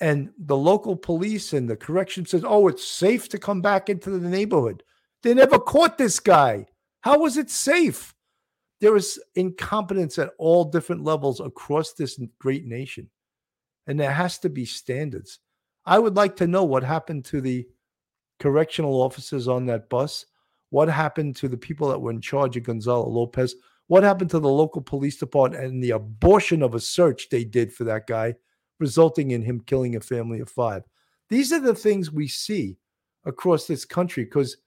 And the local police and the correction says, oh, it's safe to come back into the neighborhood. They never caught this guy. How was it safe? There is incompetence at all different levels across this great nation. And there has to be standards. I would like to know what happened to the correctional officers on that bus. What happened to the people that were in charge of Gonzalo Lopez? What happened to the local police department and the abortion of a search they did for that guy, resulting in him killing a family of five? These are the things we see across this country because,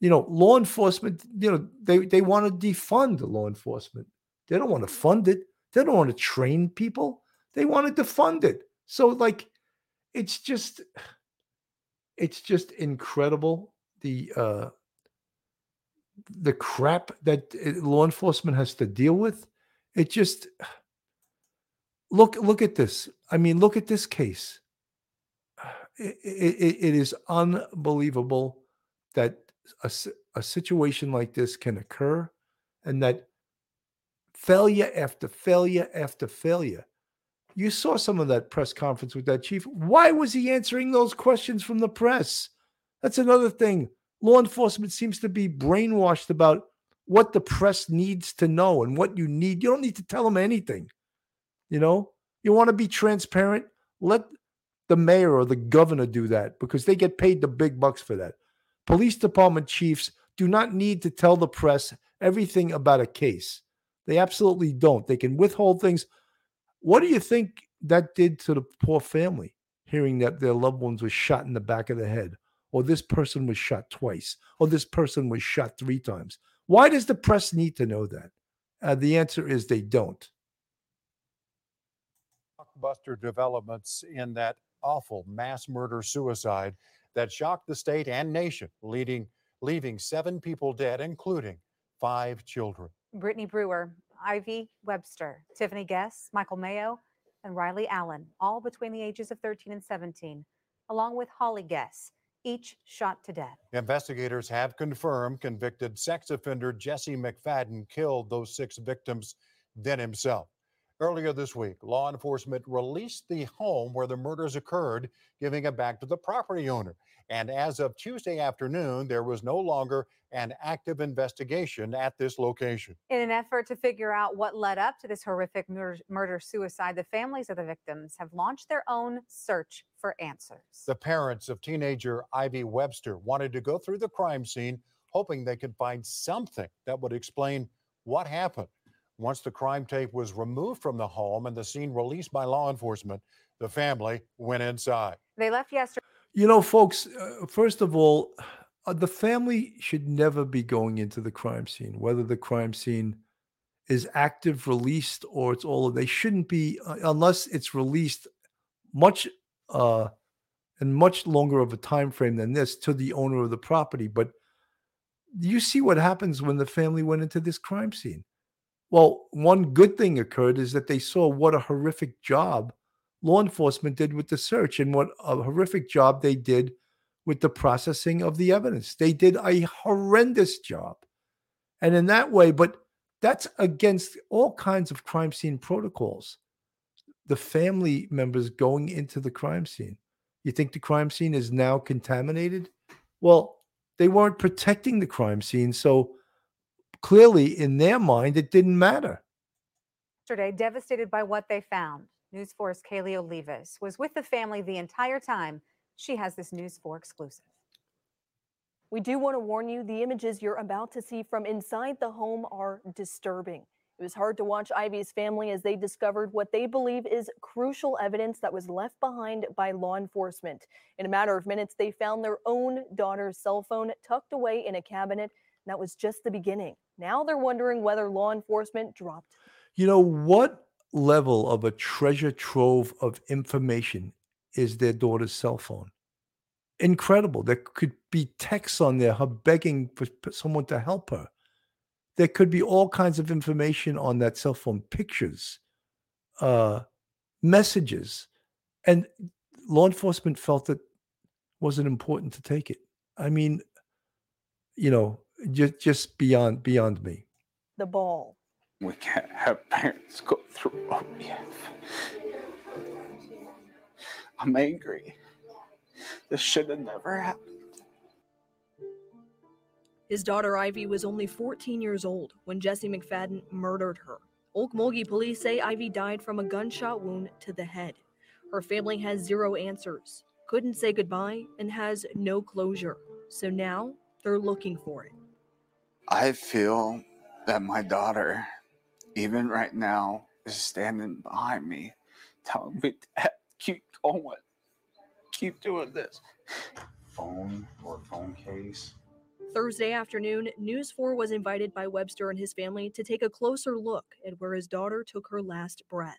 you know, law enforcement, you know, they, they want to defund law enforcement. They don't want to fund it. They don't want to train people. They want to defund it. So, like, it's just, it's just incredible the uh, the crap that uh, law enforcement has to deal with. It just look look at this. I mean, look at this case. It, it, it is unbelievable that a, a situation like this can occur and that failure after failure after failure. You saw some of that press conference with that chief. Why was he answering those questions from the press? That's another thing law enforcement seems to be brainwashed about what the press needs to know and what you need. You don't need to tell them anything. You know, you want to be transparent, let the mayor or the governor do that because they get paid the big bucks for that. Police department chiefs do not need to tell the press everything about a case. They absolutely don't. They can withhold things. What do you think that did to the poor family hearing that their loved ones were shot in the back of the head or this person was shot twice, or this person was shot three times. Why does the press need to know that? Uh, the answer is they don't. Blockbuster developments in that awful mass murder suicide that shocked the state and nation, leading, leaving seven people dead, including five children. Brittany Brewer, Ivy Webster, Tiffany Guess, Michael Mayo, and Riley Allen, all between the ages of 13 and 17, along with Holly Guess each shot to death. Investigators have confirmed convicted sex offender Jesse McFadden killed those six victims, then himself. Earlier this week, law enforcement released the home where the murders occurred, giving it back to the property owner. And as of Tuesday afternoon, there was no longer an active investigation at this location. In an effort to figure out what led up to this horrific murder suicide, the families of the victims have launched their own search for answers. The parents of teenager Ivy Webster wanted to go through the crime scene, hoping they could find something that would explain what happened. Once the crime tape was removed from the home and the scene released by law enforcement, the family went inside. They left yesterday. You know, folks, uh, first of all, uh, the family should never be going into the crime scene, whether the crime scene is active, released, or it's all. They shouldn't be uh, unless it's released much uh, and much longer of a time frame than this to the owner of the property. But you see what happens when the family went into this crime scene. Well, one good thing occurred is that they saw what a horrific job law enforcement did with the search and what a horrific job they did with the processing of the evidence. They did a horrendous job. And in that way, but that's against all kinds of crime scene protocols. The family members going into the crime scene. You think the crime scene is now contaminated? Well, they weren't protecting the crime scene. So clearly, in their mind, it didn't matter. Yesterday, devastated by what they found. News 4's Kaylee Olivas was with the family the entire time. She has this News 4 exclusive. We do want to warn you the images you're about to see from inside the home are disturbing. It was hard to watch Ivy's family as they discovered what they believe is crucial evidence that was left behind by law enforcement. In a matter of minutes, they found their own daughter's cell phone tucked away in a cabinet. And that was just the beginning. Now they're wondering whether law enforcement dropped. You know, what level of a treasure trove of information is their daughter's cell phone? Incredible. There could be texts on there, her begging for someone to help her. There could be all kinds of information on that cell phone, pictures, uh, messages. And law enforcement felt it wasn't important to take it. I mean, you know, just just beyond beyond me. The ball. We can't have parents go through OBF. I'm angry. This should have never happened. His daughter Ivy was only 14 years old when Jesse McFadden murdered her. Okmulgee police say Ivy died from a gunshot wound to the head. Her family has zero answers, couldn't say goodbye, and has no closure. So now they're looking for it. I feel that my daughter, even right now, is standing behind me, telling me, "Dad, keep going, keep doing this. Phone or phone case. Thursday afternoon, News 4 was invited by Webster and his family to take a closer look at where his daughter took her last breath.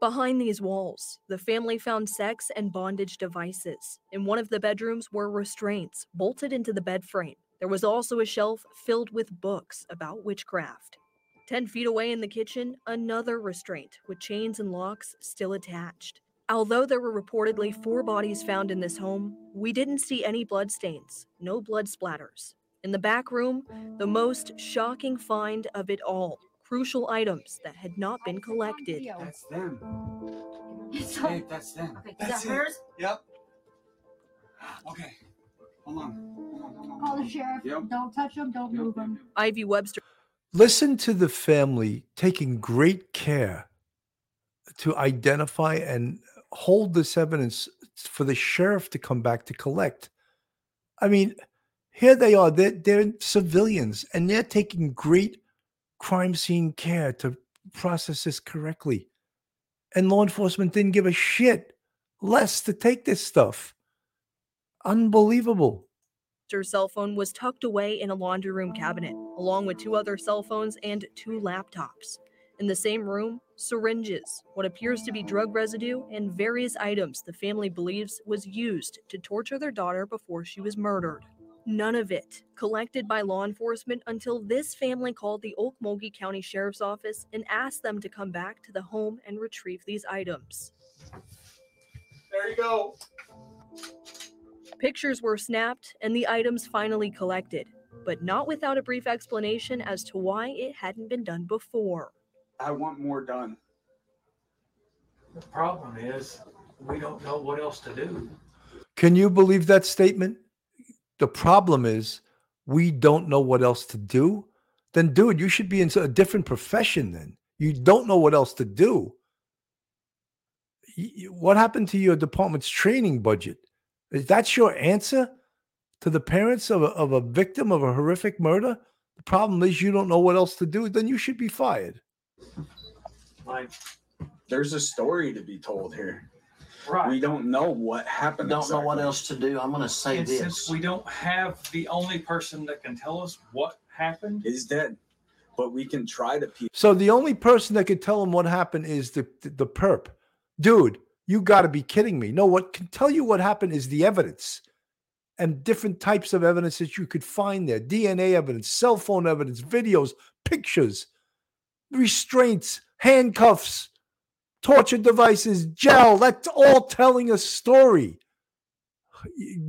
Behind these walls, the family found sex and bondage devices. In one of the bedrooms were restraints bolted into the bed frame. There was also a shelf filled with books about witchcraft. Ten feet away in the kitchen, another restraint with chains and locks still attached. Although there were reportedly four bodies found in this home, we didn't see any bloodstains, no blood splatters. In the back room, the most shocking find of it all crucial items that had not been collected. That's them. It's Babe, that's them. Okay, is That's that it. hers? Yep. Okay. Hold on. Call the sheriff. Yep. Don't touch them. Don't move them. Ivy Webster. Listen to the family taking great care to identify and hold this evidence for the sheriff to come back to collect. I mean, here they are, they're, they're civilians and they're taking great crime scene care to process this correctly. And law enforcement didn't give a shit less to take this stuff. Unbelievable. Her cell phone was tucked away in a laundry room cabinet, along with two other cell phones and two laptops. In the same room, syringes, what appears to be drug residue, and various items the family believes was used to torture their daughter before she was murdered. None of it collected by law enforcement until this family called the Okmulgee County Sheriff's Office and asked them to come back to the home and retrieve these items. There you go. Pictures were snapped and the items finally collected, but not without a brief explanation as to why it hadn't been done before. I want more done. The problem is, we don't know what else to do. Can you believe that statement? The problem is we don't know what else to do. Then, dude, you should be in a different profession then. You don't know what else to do. Y- y- What happened to your department's training budget? Is that your answer to the parents of a, of a victim of a horrific murder? The problem is you don't know what else to do. Then you should be fired. Like, There's a story to be told here. Right. We don't know what happened. Don't know what else to do. I'm gonna say and this. since we don't have the only person that can tell us what happened, is dead, but we can try to piece. So the only person that could tell him what happened is the the, the perp. Dude, you got to be kidding me. No, what can tell you what happened is the evidence and different types of evidence that you could find there. DNA evidence, cell phone evidence, videos, pictures, restraints, handcuffs, torture devices, gel. That's all telling a story.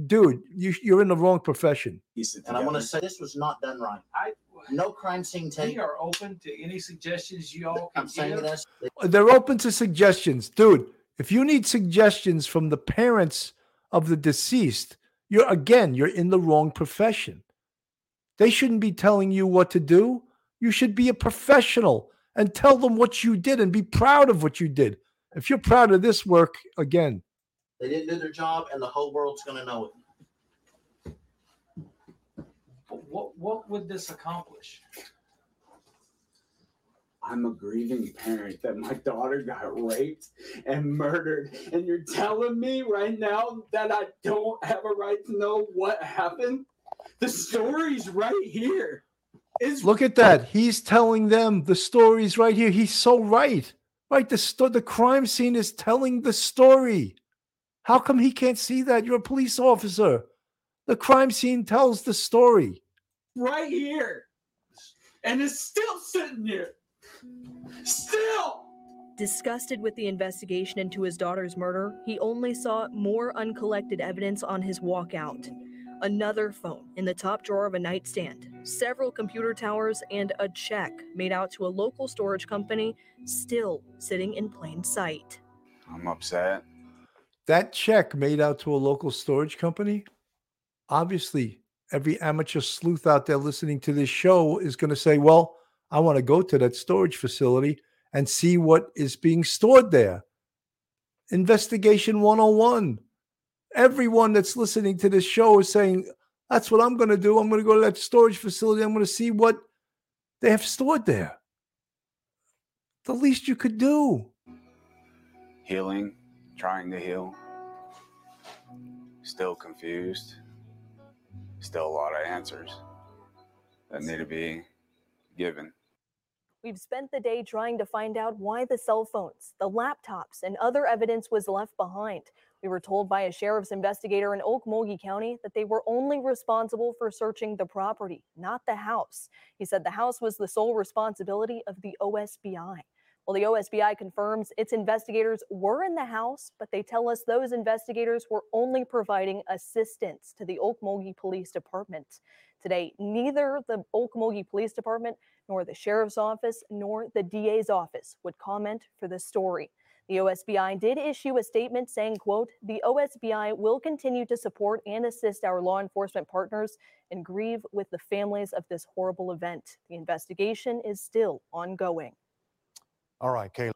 Dude, you, you're in the wrong profession. And I'm gonna say this was not done right. I, No crime scene tape. we are open to any suggestions you all can I'm saying give. this. They're open to suggestions. Dude, if you need suggestions from the parents of the deceased, you're again, you're in the wrong profession. They shouldn't be telling you what to do. You should be a professional and tell them what you did and be proud of what you did. If you're proud of this work, again, They didn't do their job, and the whole world's gonna know it. what would this accomplish? I'm a grieving parent that my daughter got raped and murdered. And you're telling me right now that I don't have a right to know what happened? The story's right here. It's Look at that. He's telling them the story's right here. He's so right. Right. The sto- the crime scene is telling the story. How come he can't see that? You're a police officer. The crime scene tells the story. right here. And it's still sitting here. Still. Disgusted with the investigation into his daughter's murder, he only saw more uncollected evidence on his walkout. Another phone in the top drawer of a nightstand, several computer towers, and a check made out to a local storage company still sitting in plain sight. I'm upset. That check made out to a local storage company. Obviously, every amateur sleuth out there listening to this show is going to say, Well, I want to go to that storage facility and see what is being stored there. Investigation 101. Everyone that's listening to this show is saying, That's what I'm going to do. I'm going to go to that storage facility. I'm going to see what they have stored there. The least you could do. Healing, trying to heal. Still confused. Still a lot of answers that need to be given. We've spent the day trying to find out why the cell phones, the laptops, and other evidence was left behind. We were told by a sheriff's investigator in Okmulgee County that they were only responsible for searching the property, not the house. He said the house was the sole responsibility of the OSBI. Well, the OSBI confirms its investigators were in the house, but they tell us those investigators were only providing assistance to the Okmulgee Police Department. Today, neither the Okmulgee Police Department nor the sheriff's office nor the DA's office would comment for the story. The OSBI did issue a statement saying, quote, "The OSBI will continue to support and assist our law enforcement partners and grieve with the families of this horrible event. The investigation is still ongoing." All right, Kayla.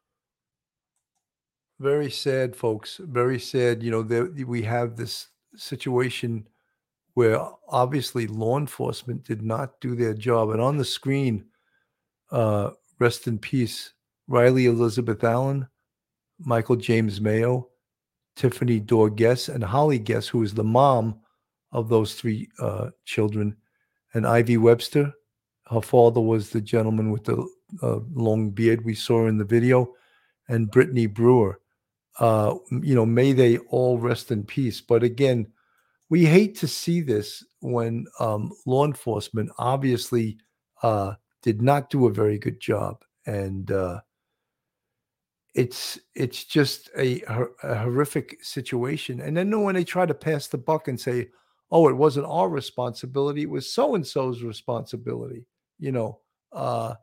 Very sad, folks. Very sad. You know, there, we have this situation where obviously law enforcement did not do their job. And on the screen, uh, rest in peace, Riley Elizabeth Allen, Michael James Mayo, Tiffany Dorr Guess, and Holly Guess, who is the mom of those three uh, children, and Ivy Webster. Her father was the gentleman with the uh, long beard we saw in the video, and Brittany Brewer. Uh, you know, may they all rest in peace. But again, we hate to see this when um, law enforcement obviously uh, did not do a very good job, and uh, it's it's just a, a horrific situation. And then when they try to pass the buck and say, "Oh, it wasn't our responsibility; it was so and so's responsibility," you know, uh,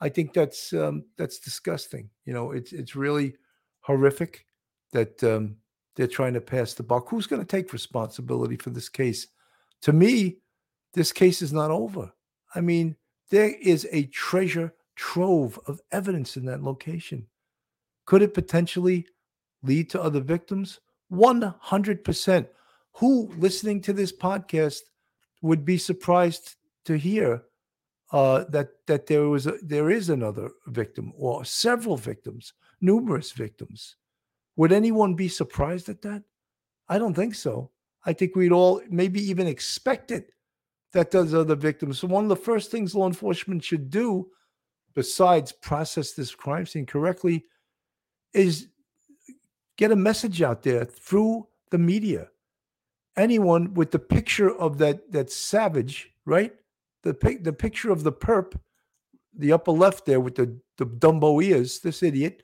I think that's um, that's disgusting. You know, it's it's really horrific that um, they're trying to pass the buck. Who's going to take responsibility for this case? To me, this case is not over. I mean, there is a treasure trove of evidence in that location. Could it potentially lead to other victims? 100%. Who listening to this podcast would be surprised to hear uh, that that there was a, there is another victim or several victims, numerous victims? Would anyone be surprised at that? I don't think so. I think we'd all maybe even expect it that does other victims. So one of the first things law enforcement should do, besides process this crime scene correctly, is get a message out there through the media. Anyone with the picture of that that savage, right? The pic, the picture of the perp, the upper left there with the the Dumbo ears, this idiot.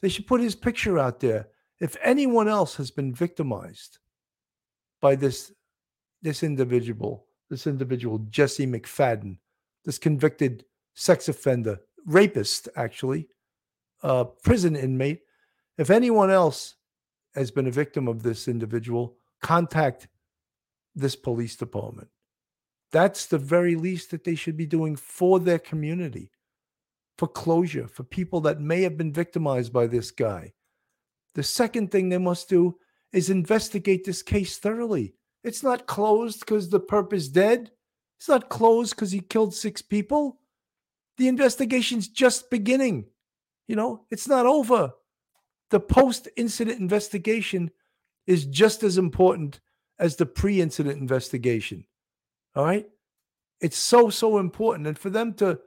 They should put his picture out there. If anyone else has been victimized by this this individual, this individual Jesse McFadden, this convicted sex offender, rapist, actually, uh, prison inmate. If anyone else has been a victim of this individual, contact this police department. That's the very least that they should be doing for their community, for closure, for people that may have been victimized by this guy. The second thing they must do is investigate this case thoroughly. It's not closed because the perp is dead. It's not closed because he killed six people. The investigation's just beginning. You know, it's not over. The post incident investigation is just as important as the pre incident investigation. All right. It's so, so important. And for them to,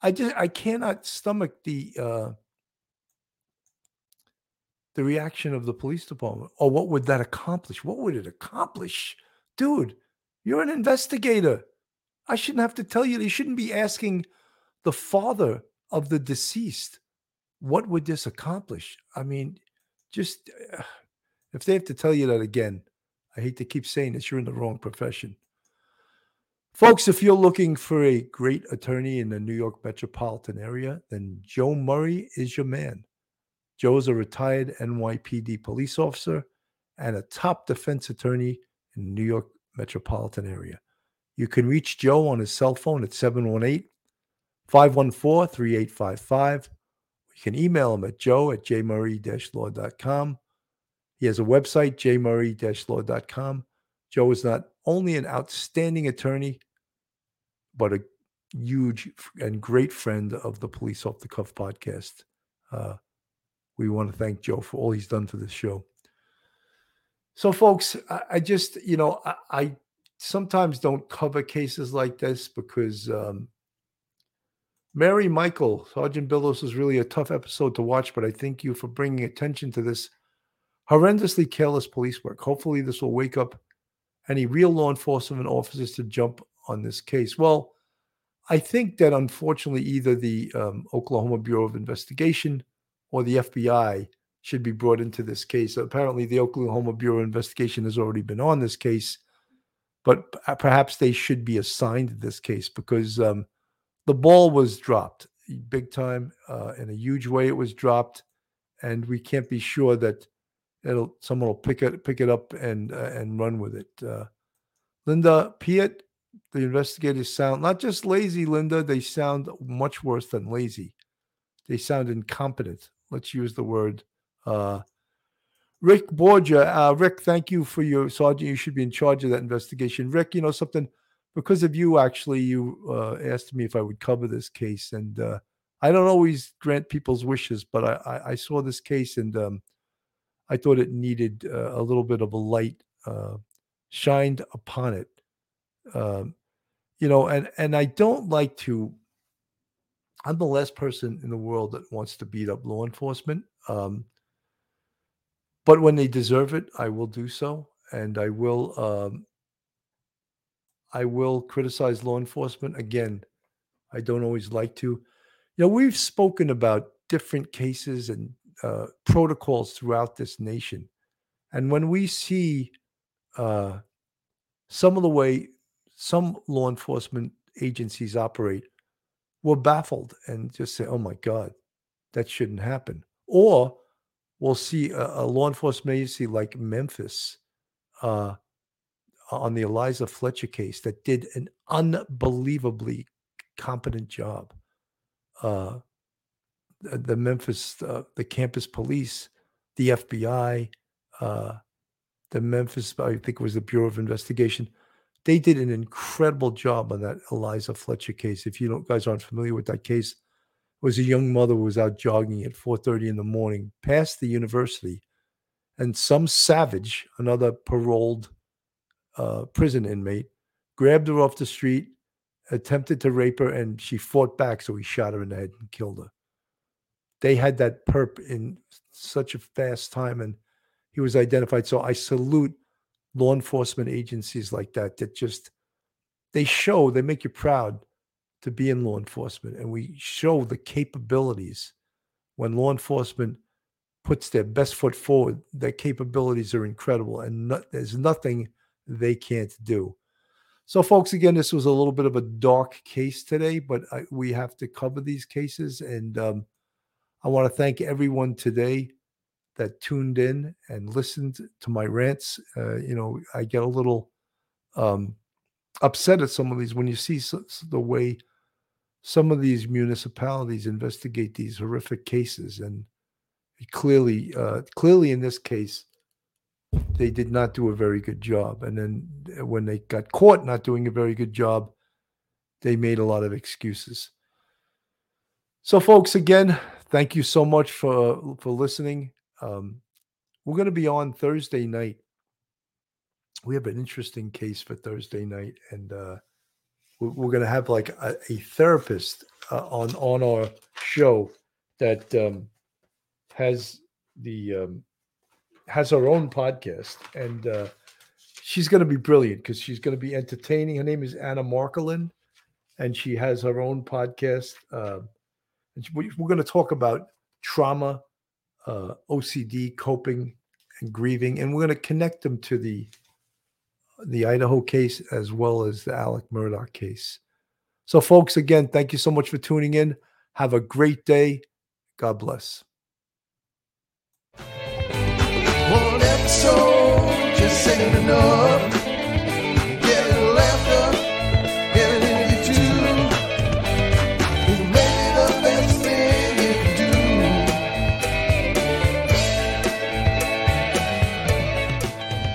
I just, I cannot stomach the, uh, the reaction of the police department. Or what would that accomplish? What would it accomplish? Dude, you're an investigator. I shouldn't have to tell you. They shouldn't be asking the father of the deceased, what would this accomplish? I mean, just uh, if they have to tell you that again, I hate to keep saying this, you're in the wrong profession. Folks, if you're looking for a great attorney in the New York metropolitan area, then Joe Murray is your man. Joe is a retired NYPD police officer and a top defense attorney in the New York metropolitan area. You can reach Joe on his cell phone at 718 514 3855. You can email him at joe at jmurray-law.com. He has a website, jmurray-law.com. Joe is not only an outstanding attorney, but a huge and great friend of the Police Off the Cuff podcast. Uh, we want to thank Joe for all he's done for this show. So, folks, I, I just, you know, I, I, sometimes don't cover cases like this because um, Mary Michael, Sergeant Billows was really a tough episode to watch, but I thank you for bringing attention to this horrendously careless police work. Hopefully, this will wake up any real law enforcement officers to jump on this case. Well, I think that unfortunately, either the um, Oklahoma Bureau of Investigation or the FBI should be brought into this case. Apparently, the Oklahoma Bureau of Investigation has already been on this case, but perhaps they should be assigned to this case because um, the ball was dropped big time uh, in a huge way. It was dropped, and we can't be sure that it'll someone will pick it pick it up and uh, and run with it. Uh, Linda Piet, the investigators sound not just lazy, Linda. They sound much worse than lazy. They sound incompetent. Let's use the word. Uh, Rick Borgia, uh, Rick, thank you for your sergeant. You should be in charge of that investigation. Rick, you know something because of you, actually, you uh, asked me if I would cover this case, and uh, I don't always grant people's wishes, but I, I, I saw this case and um, I thought it needed uh, a little bit of a light uh, shined upon it. Um, you know, and and I don't like to. I'm the last person in the world that wants to beat up law enforcement. Um, but when they deserve it, I will do so, and I will um, I will criticize law enforcement. Again, I don't always like to. You know, we've spoken about different cases and uh, protocols throughout this nation. And when we see uh, some of the way some law enforcement agencies operate, we're baffled and just say, oh my God, that shouldn't happen. Or we'll see a, a law enforcement agency like Memphis uh, on the Eliza Fletcher case that did an unbelievably competent job. Uh, the, Memphis, uh, the campus police, the FBI, uh, the Memphis, I think it was the Bureau of Investigation. They did an incredible job on that Eliza Fletcher case. If you don't, guys aren't familiar with that case, was a young mother was out jogging at 4:30 in the morning past the university, and some savage, another paroled uh, prison inmate, grabbed her off the street, attempted to rape her, and she fought back. So he shot her in the head and killed her. They had that perp in such a fast time, and he was identified. So I salute law enforcement agencies like that that just they show they make you proud to be in law enforcement, and we show the capabilities when law enforcement puts their best foot forward. Their capabilities are incredible, and no, there's nothing they can't do. So, folks, again, this was a little bit of a dark case today, but I, we have to cover these cases. And um, I want to thank everyone today that tuned in and listened to my rants. Uh, you know, I get a little um, upset at some of these when you see so, so the way some of these municipalities investigate these horrific cases, and clearly, uh, clearly in this case, they did not do a very good job. And then when they got caught not doing a very good job, they made a lot of excuses. So, folks, again, thank you so much for for listening. Um, we're going to be on Thursday night. We have an interesting case for Thursday night, and uh, we're, going to have like a, a therapist uh, on on our show that um, has the um, has her own podcast, and uh, she's going to be brilliant because she's going to be entertaining. Her name is Anna Markelin, and she has her own podcast. Uh, we're going to talk about trauma, uh, OCD, coping, and grieving, and we're going to connect them to the the Idaho case as well as the Alec Murdaugh case. So, folks, again, thank you so much for tuning in. Have a great day. God bless. One episode just ain't enough.